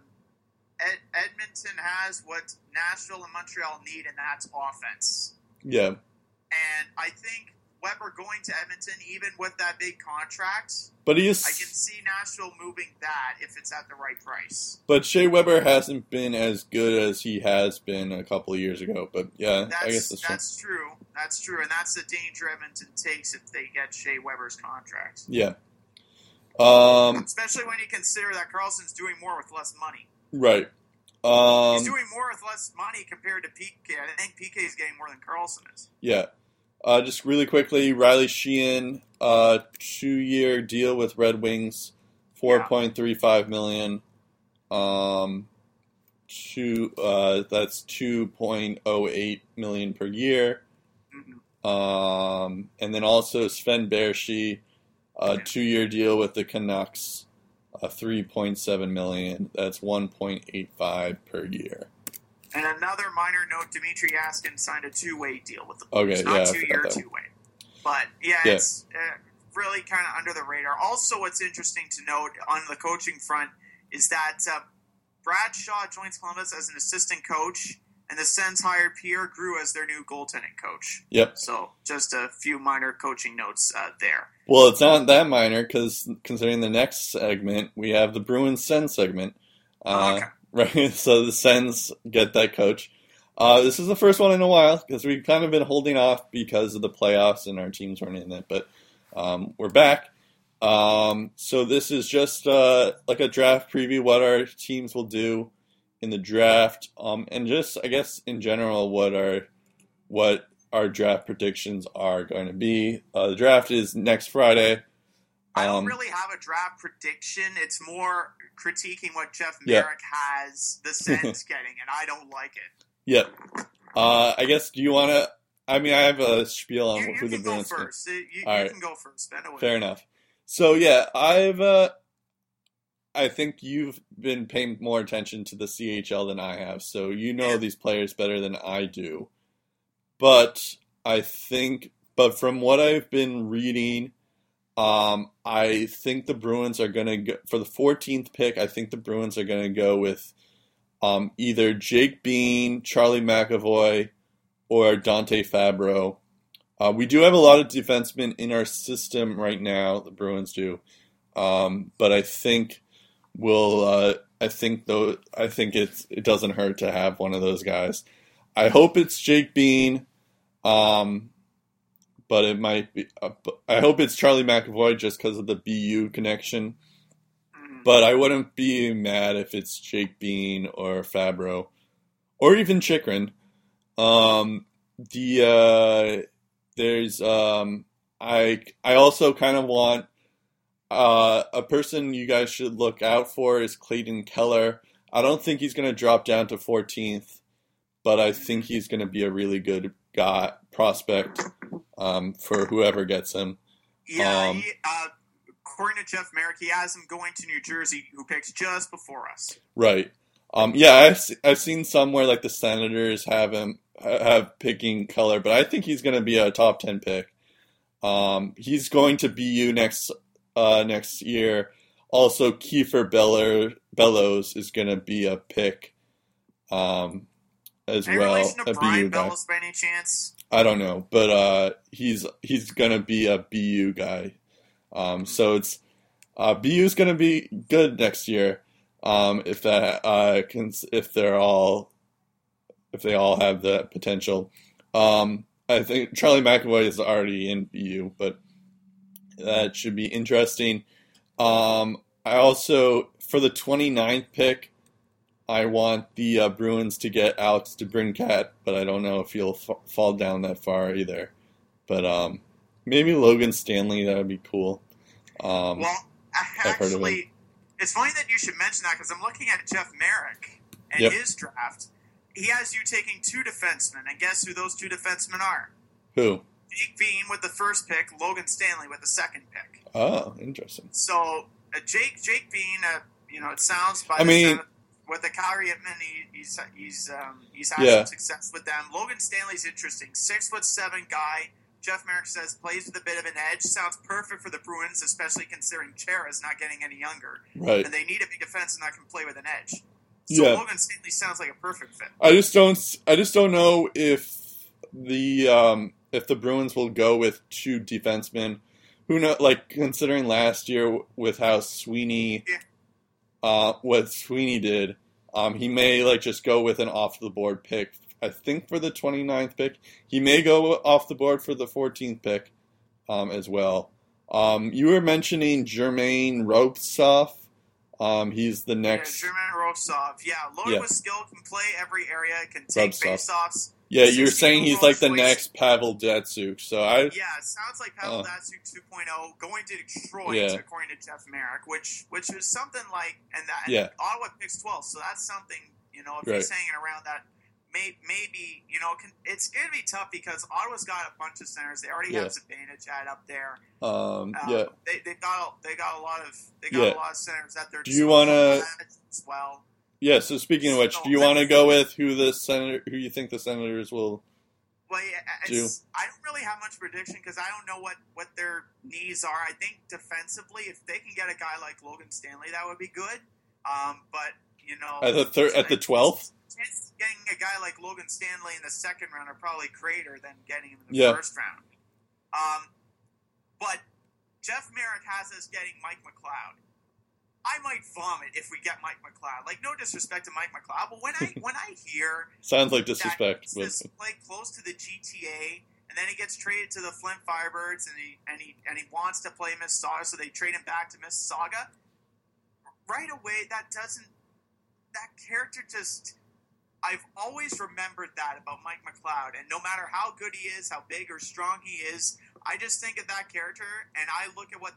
Ed, Edmonton has what Nashville and Montreal need, and that's offense. Yeah, And I think Weber going to Edmonton, even with that big contract, but I can see Nashville moving that if it's at the right price. but Shea Weber hasn't been as good as he has been a couple of years ago. But yeah, That's I guess that's, true. that's true. That's true, and that's the danger Edmonton takes if they get Shea Weber's contract. Yeah. Um. Especially when you consider that Karlsson's doing more with less money. Right. Um. He's doing more with less money compared to PK. I think PK is getting more than Karlsson is. Yeah. Uh, just really quickly, Riley Sheahan, uh, two-year deal with Red Wings, four point three five million. Um, two. Uh, that's two point oh eight million per year. Mhm. Um, and then also Sven Baertschi, a two-year deal with the Canucks, uh, three point seven million. That's one point eight five per year. And another minor note: Dmitrij Jaskin signed a two-way deal with the Okay, yeah, not forgot two-year, two-way. But yeah, Yeah. it's uh, really kind of under the radar. Also, what's interesting to note on the coaching front is that uh, Brad Shaw joins Columbus as an assistant coach, and the Sens hired Pierre Groulx as their new goaltending coach. Yep. So just a few minor coaching notes uh, there. Well, it's not that minor because considering the next segment, we have the Bruins Sens segment. Uh, okay. Right. So the Sens get that coach. Uh, this is the first one in a while because we've kind of been holding off because of the playoffs and our teams weren't in it, but um, we're back. Um, so this is just uh, like a draft preview, what our teams will do in the draft, um, and just I guess in general what our what our draft predictions are going to be. Uh, the draft is next Friday. I don't Um, really have a draft prediction. It's more critiquing what Jeff Yeah. Marek has the Sens getting, and I don't like it. Yep. Uh, I guess. Do you want to? I mean, I have a spiel on You, you who the can go Bruins. get. first. You, you right. can go first. Fair enough. So yeah, I've. Uh, I think you've been paying more attention to the CHL than I have, so you know Yeah. these players better than I do. But I think, but from what I've been reading, um, I think the Bruins are going to go for the 14th pick. I think the Bruins are going to go with um, either Jake Bean, Charlie McAvoy, or Dante Fabro. Uh, we do have a lot of defensemen in our system right now. The Bruins do, um, but I think we'll. Uh, I think though. I think it's it doesn't hurt to have one of those guys. I hope it's Jake Bean, um, but it might be. Uh, I hope it's Charlie McAvoy just because of the BU connection. Mhm. But I wouldn't be mad if it's Jake Bean or Fabro, or even Chychrun. Um, the uh, there's um, I I also kind of want uh, a person you guys should look out for is Clayton Keller. I don't think he's going to drop down to 14th, but I think he's going to be a really good guy prospect um, for whoever gets him. Yeah, Um, he, uh, according to Jeff Marek, he has him going to New Jersey, who picks just before us. Right. Um, yeah, I've, I've seen somewhere like the Senators have him have picking color, but I think he's going to be a top ten pick. Um, he's going to BU next uh, next year. Also, Kieffer Beller, Bellows is going to be a pick um, as Any well. relation to A Brian BU guy. Bellows by any chance? I don't know, but uh, he's he's gonna be a BU guy. Um, so it's uh, BU's gonna be good next year. Um, if that uh, can, if they're all if they all have the potential. Um, I think Charlie McAvoy is already in BU, but that should be interesting. Um, I also for the 29th pick, I want the uh, Bruins to get Alex DeBrincat, but I don't know if he'll f- fall down that far either. But um, maybe Logan Stanley, that would be cool. Um, well, I've heard of him. actually, it's funny that you should mention that because I'm looking at Jeff Marek and Yep. his draft. He has you taking two defensemen, and guess who those two defensemen are? who? Jake Bean with the first pick, Logan Stanley with the second pick. Oh, interesting. So uh, Jake Jake Bean, uh, you know, it sounds by I the mean- of- with the Hitmen, he, he's he's um, he's had Yeah. some success with them. Logan Stanley's interesting, six foot seven guy. Jeff Marek says plays with a bit of an edge. Sounds perfect for the Bruins, especially considering Chara's not getting any younger, Right. and they need a big defense and that can play with an edge. So Yeah. Logan Stanley sounds like a perfect fit. I just don't. I just don't know if the um, if the Bruins will go with two defensemen. Who know? Like considering last year with how Sweeney, Yeah. Uh, what Sweeney did, um, he may like just go with an off the board pick. I think for the 29th pick, he may go off the board for the 14th pick, um, as well. Um, you were mentioning German Rubtsov. Um, he's the next. Yeah, German Rubtsov. Yeah, loaded Yeah. with skill, can play every area, can take Rubtsov. face-offs. Yeah, you're 16 saying he's like the choice. next Pavel Datsyuk. So I, Yeah, it sounds like Pavel Uh. Datsyuk 2.0 going to Detroit, Yeah. according to Jeff Marek, which which is something like, and that and Yeah. Ottawa picks 12, so that's something you know if Right. he's hanging around that. May, maybe you know can, it's going to be tough because Ottawa's got a bunch of centers. They already Yeah. have Zibanejad up there. um, Um, yeah, they they got a, they got a lot of they got Yeah. a lot of centers at their Do you wanna- as well. Yeah. So speaking of which, do you want to go with who the senator, who you think the Senators will? Well, yeah, I don't really have much prediction because I don't know what, what their needs are. I think defensively, if they can get a guy like Logan Stanley, that would be good. Um, but you know, At the thir- at the twelfth. getting a guy like Logan Stanley in the second round are probably greater than getting him in the Yeah. first round. Um, but Jeff Marek has us getting Mike McLeod. I might vomit if we get Mike McLeod. Like no disrespect to Mike McLeod, but when I when I hear Sounds like disrespect. he's But this play close to the GTA, and then he gets traded to the Flint Firebirds, and he and he and he wants to play Mississauga, so they trade him back to Mississauga. Right away, that doesn't. That character just. I've always remembered that about Mike McLeod, and no matter how good he is, how big or strong he is, I just think of that character, and I look at what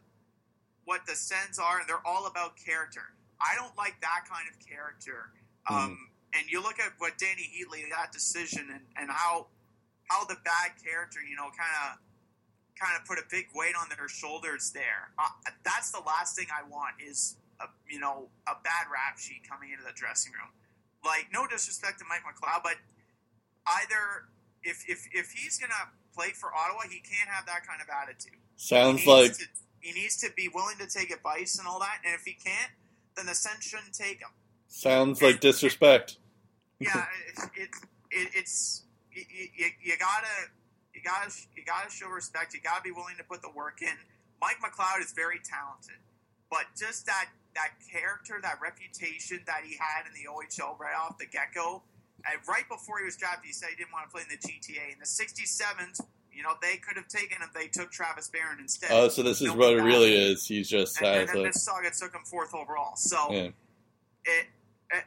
what the sends are, and they're all about character. I don't like that kind of character. Um, and you look at what Dany Heatley that decision and, and how how the bad character you know kind of kind of put a big weight on their shoulders there. Uh, that's the last thing I want is a, you know a bad rap sheet coming into the dressing room. Like no disrespect to Mike McLeod, but either if if if he's gonna play for Ottawa, he can't have that kind of attitude. sounds like to, he needs to be willing to take advice and all that. And if he can't, then the Sens shouldn't take him. sounds like disrespect. yeah, it, it, it, it's you, you, you gotta you gotta you gotta show respect. You gotta be willing to put the work in. Mike McLeod is very talented, but just that that character, that reputation that he had in the OHL right off the get go, and right before he was drafted, he said he didn't want to play in the GTA. In the '67s, you know, they could have taken him. They took Travis Barron instead. Oh, so this is what it really is. He's just and, and then Mississauga took him fourth overall. So yeah. it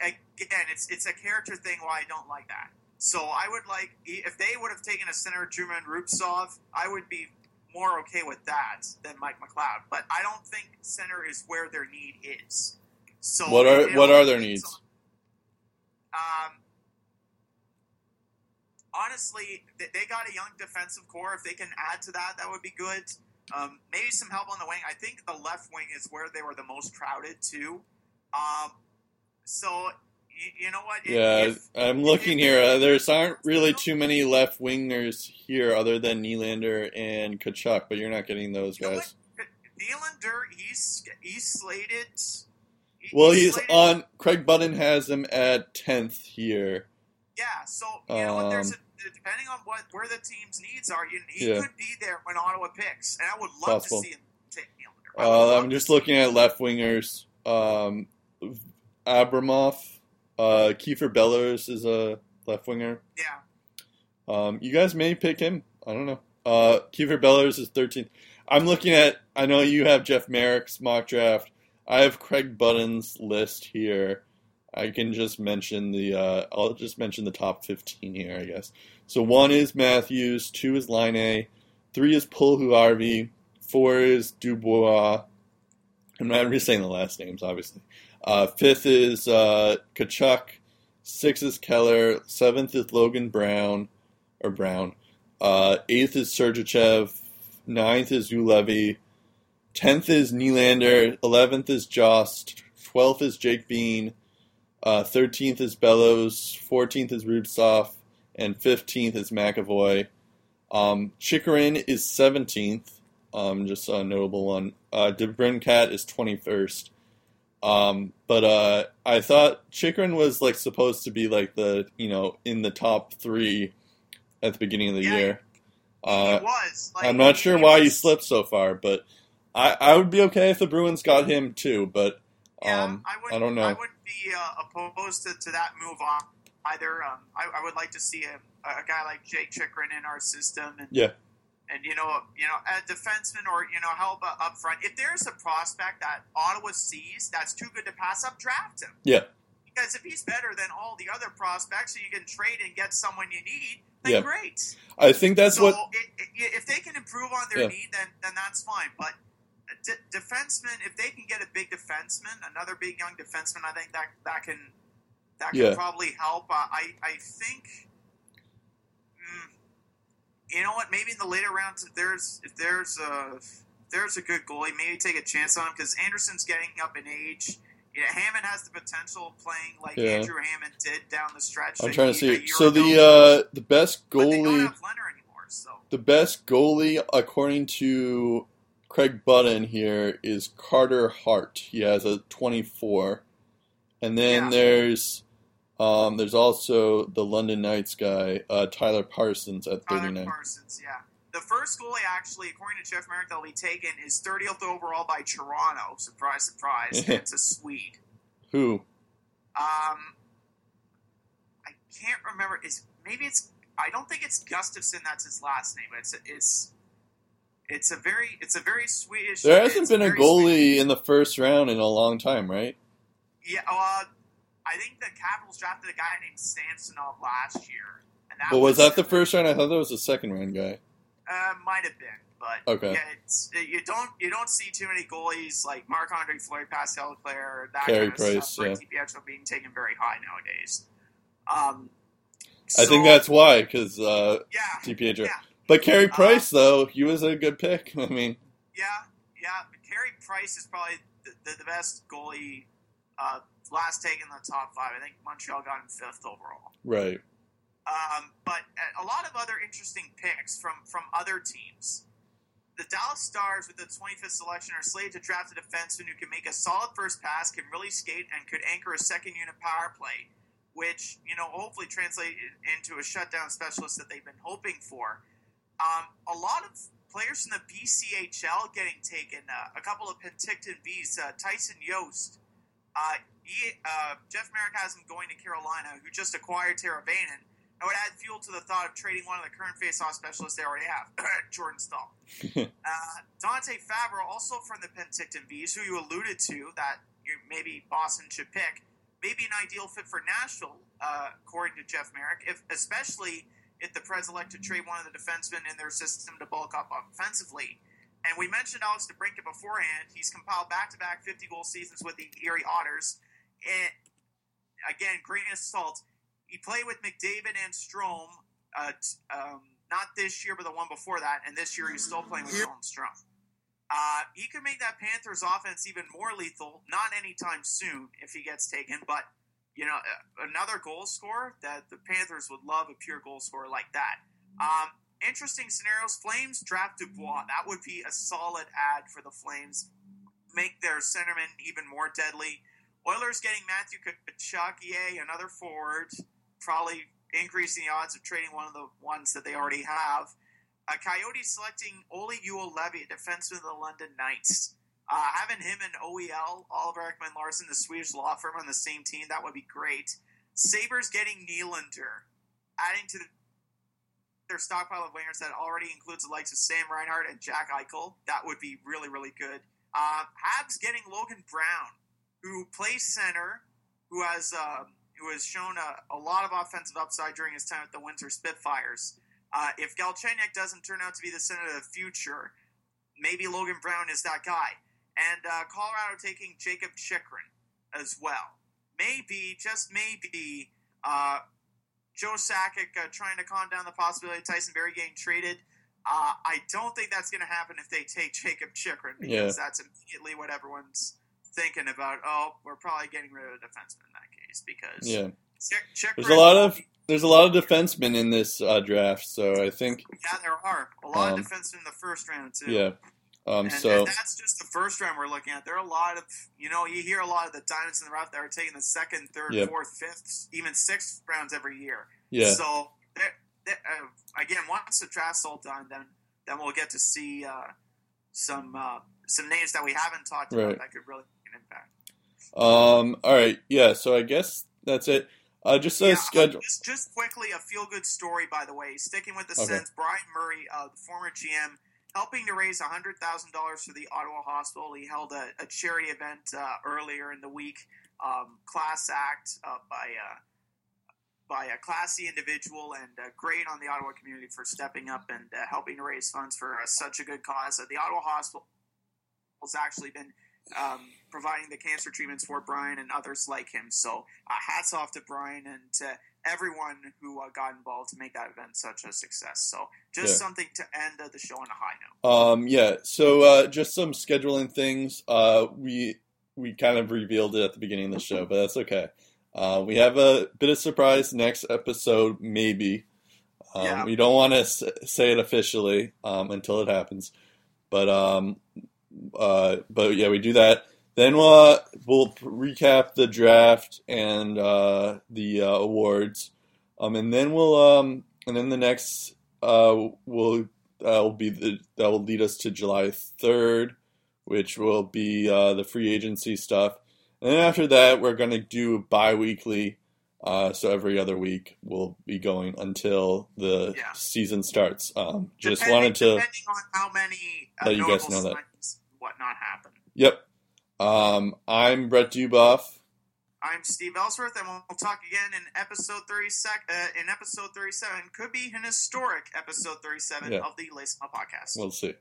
again, it's it's a character thing. Why I don't like that. So I would like if they would have taken a center Truman Rubtsov, I would be more okay with that than Mike McLeod. But I don't think center is where their need is. So What are- what are their needs? on- Um, honestly, they got a young defensive core. If they can add to that, that would be good. Um, maybe some help on the wing. I think the left wing is where they were the most crowded too. Um, so you, you know what? If- Yeah, if- I'm looking here. Uh, there's aren't really too many left wingers here other than Nylander and Tkachuk, but you're not getting those You know guys. Nylander, he's he's slated. Well, he's slated- on. Craig Button has him at tenth here. Yeah, so you know what? There's a, Um, depending on what where the team's needs are, you, he Yeah. could be there when Ottawa picks, and I would love Possible. to see him take Nylander. Uh, I'm just looking at left wingers. Um, Abramov, uh, Kieffer Bellows is a left winger. Yeah, Um, you guys may pick him. I don't know. Uh, Kieffer Bellows is 13th. I'm looking at. I know you have Jeff Marek's mock draft. I have Craig Button's list here. I can just mention the. Uh, I'll just mention the top 15 here, I guess. So one is Matthews, two is Laine, three is Puljujarvi, four is Dubois. I'm not really saying the last names, obviously. Uh, fifth is uh, Tkachuk. Sixth is Keller. Seventh is Logan Brown, or Brown. Uh, eighth is Sergachev. Ninth is Juolevi. Tenth is Nylander. Eleventh is Jost. Twelfth is Jake Bean. Uh, Thirteenth is Bellows. Fourteenth is Rubtsov. And fifteenth is McAvoy. Um, Chychrun is seventeenth. Um, just a notable one. Uh, Debrincat is twenty-first. Um, but uh, I thought Chychrun was like supposed to be like the you know in the top three at the beginning of the Yeah, year. Uh, he was. Like, I'm not sure he why he slipped so far, but I, I would be okay if the Bruins got him too. But Yeah, um, I, would, I don't know. I would be uh, opposed to, to that move on either. Um, I, I would like to see a, a guy like Jake Chychrun in our system, and Yeah. and you know, you know, a defenseman or you know, help uh, up front. If there's a prospect that Ottawa sees that's too good to pass up, draft him. Yeah. Because if he's better than all the other prospects, so you can trade and get someone you need, then Yeah. great. I think that's so what it, it, if they can improve on their Yeah. need, then then that's fine. But d- defenseman, if they can get a big defenseman, another big young defenseman, I think that that can that can Yeah. probably help. Uh, I I think. mm, you know what? Maybe in the later rounds, if there's if there's a if there's a good goalie, maybe take a chance on him because Anderson's getting up in age. You know, Hammond has the potential of playing like Yeah. Andrew Hammond did down the stretch. I'm trying to see. So ago. the uh, the best but they don't goalie, have anymore. So the best goalie according to Craig Button here is Carter Hart. He has a 24. And then Yeah. there's um, there's also the London Knights guy, uh, Tyler Parsons at 39. Tyler 39. Parsons, yeah. The first goalie, actually, according to Jeff Marek, that'll be taken is 30th overall by Toronto. Surprise, surprise. it's a Swede. Who? Um, I can't remember. Is maybe it's? I don't think it's Gustafson. That's his last name. It's it's it's a very it's a very Swedish. There hasn't been a very Swedish- goalie in the first round in a long time, right? Yeah, uh, I think the Capitals drafted a guy named Samsonov last year, and that But was that the first round? I thought that was the second round guy. Uh, might have been, but Okay. yeah, it's you don't you don't see too many goalies like Marc Andre Fleury, Pascal Leclaire, that Carey kind of Price, stuff. yeah. Being taken very high nowadays. Um, I think that's why, because uh, yeah, DiPietro. Yeah. But Carey Uh, Price, though, he was a good pick. I mean, yeah, yeah. But Carey Price is probably the, the, the best goalie. Uh, last take in the top five. I think Montreal got him fifth overall. right. Um, but a lot of other interesting picks from from other teams. The Dallas Stars, with the 25th selection, are slated to draft a defenseman who can make a solid first pass, can really skate, and could anchor a second unit power play, which you know hopefully translate into a shutdown specialist that they've been hoping for. Um, a lot of players from the BCHL getting taken. Uh, a couple of Penticton Vees, uh, Tyson Jost. Uh, he, uh, Jeff Marek has him going to Carolina, who just acquired Teravainen. I would add fuel to the thought of trading one of the current face-off specialists they already have, Jordan Staal. uh, Dante Fabro, also from the Penticton Vees, who you alluded to, that you, maybe Boston should pick, maybe an ideal fit for Nashville, uh, according to Jeff Marek, if especially if the Preds elect to trade one of the defensemen in their system to bulk up offensively. And we mentioned Alex DeBrincat beforehand. He's compiled back-to-back 50-goal seasons with the Erie Otters. And again, grain of salt. He played with McDavid and Strome, uh, um, not this year, but the one before that. And this year, he's still playing with Dylan Strome. Uh, he could make that Panthers offense even more lethal. Not anytime soon if he gets taken, but you know, another goal scorer that the Panthers would love a pure goal scorer like that. Um, interesting scenarios. Flames draft Dubois. That would be a solid ad for the Flames. Make their centerman even more deadly. Oilers getting Matthew Tkachuk, another forward, probably increasing the odds of trading one of the ones that they already have. Uh, Coyotes selecting Ole Ewell Levy, defenseman of the London Knights. Uh, having him and OEL, Oliver Ekman-Larsson, the Swedish law firm, on the same team, that would be great. Sabres getting Nylander, adding to the, their stockpile of wingers that already includes the likes of Sam Reinhart and Jack Eichel. That would be really, really good. Uh, Habs getting Logan Brown, who plays center, who has uh, who has shown a, a lot of offensive upside during his time at the Windsor Spitfires. Uh, if Galchenyuk doesn't turn out to be the center of the future, maybe Logan Brown is that guy. And uh, Colorado taking Jacob Chychrun as well. Maybe, just maybe, uh, Joe Sakic uh, trying to calm down the possibility of Tyson Barrie getting traded. Uh, I don't think that's going to happen if they take Jacob Chychrun because Yeah. that's immediately what everyone's thinking about. Oh, we're probably getting rid of a defenseman in that case because Yeah. Chik- Chychrun, There's a lot of there's a lot of defensemen in this uh, draft, so I think yeah, there are a lot Um, of defensemen in the first round too. yeah. Um, And, so and that's just the first round we're looking at. There are a lot of, you know, you hear a lot of the diamonds in the rough that are taking the second, third, fourth, fifth, even sixth rounds every year. yeah, So, there- there- uh, again, once the draft's all done, then then we'll get to see uh, some uh, some names that we haven't talked about Right. that could really make an impact. um, all right, yeah. So I guess that's it. Uh, just a Yeah, uh, schedule. just, just quickly, a feel good story, by the way. Sticking with the Okay. Sens, Bryan Murray, uh, the former GM, helping to raise $100,000 for the Ottawa Hospital. He held a, a charity event uh, earlier in the week, um, class act uh, by, uh, by a classy individual, and uh, great on the Ottawa community for stepping up and uh, helping to raise funds for uh, such a good cause. The Ottawa Hospital has actually been um, providing the cancer treatments for Bryan and others like him. So, hats off to Bryan and everyone who uh, got involved to make that event such a success. So, just Yeah. something to end uh, the show on a high note. Um, yeah. So uh, just some scheduling things. Uh, we we kind of revealed it at the beginning of the show, but that's okay. Uh, we have a bit of surprise next episode, maybe. Um, Yeah. We don't want to s- say it officially um, until it happens, but um, uh, but yeah, we do that. Then we'll uh, we'll recap the draft and uh, the uh, awards, um, and then we'll um, and then the next uh, will that will be the that will lead us to July third, which will be uh, the free agency stuff, and then after that we're gonna do bi-weekly. Uh, so every other week we'll be going until the Yeah. season starts. Um, just Depending- wanted to. depending on how many uh, let you guys know that. whatnot happen. Yep. Um, I'm Brett Dubuff. I'm Steve Ellsworth, and we'll talk again in episode 30 sec- uh, in episode 37. Could be an historic episode 37 Yeah. of the Lace Up podcast. We'll see.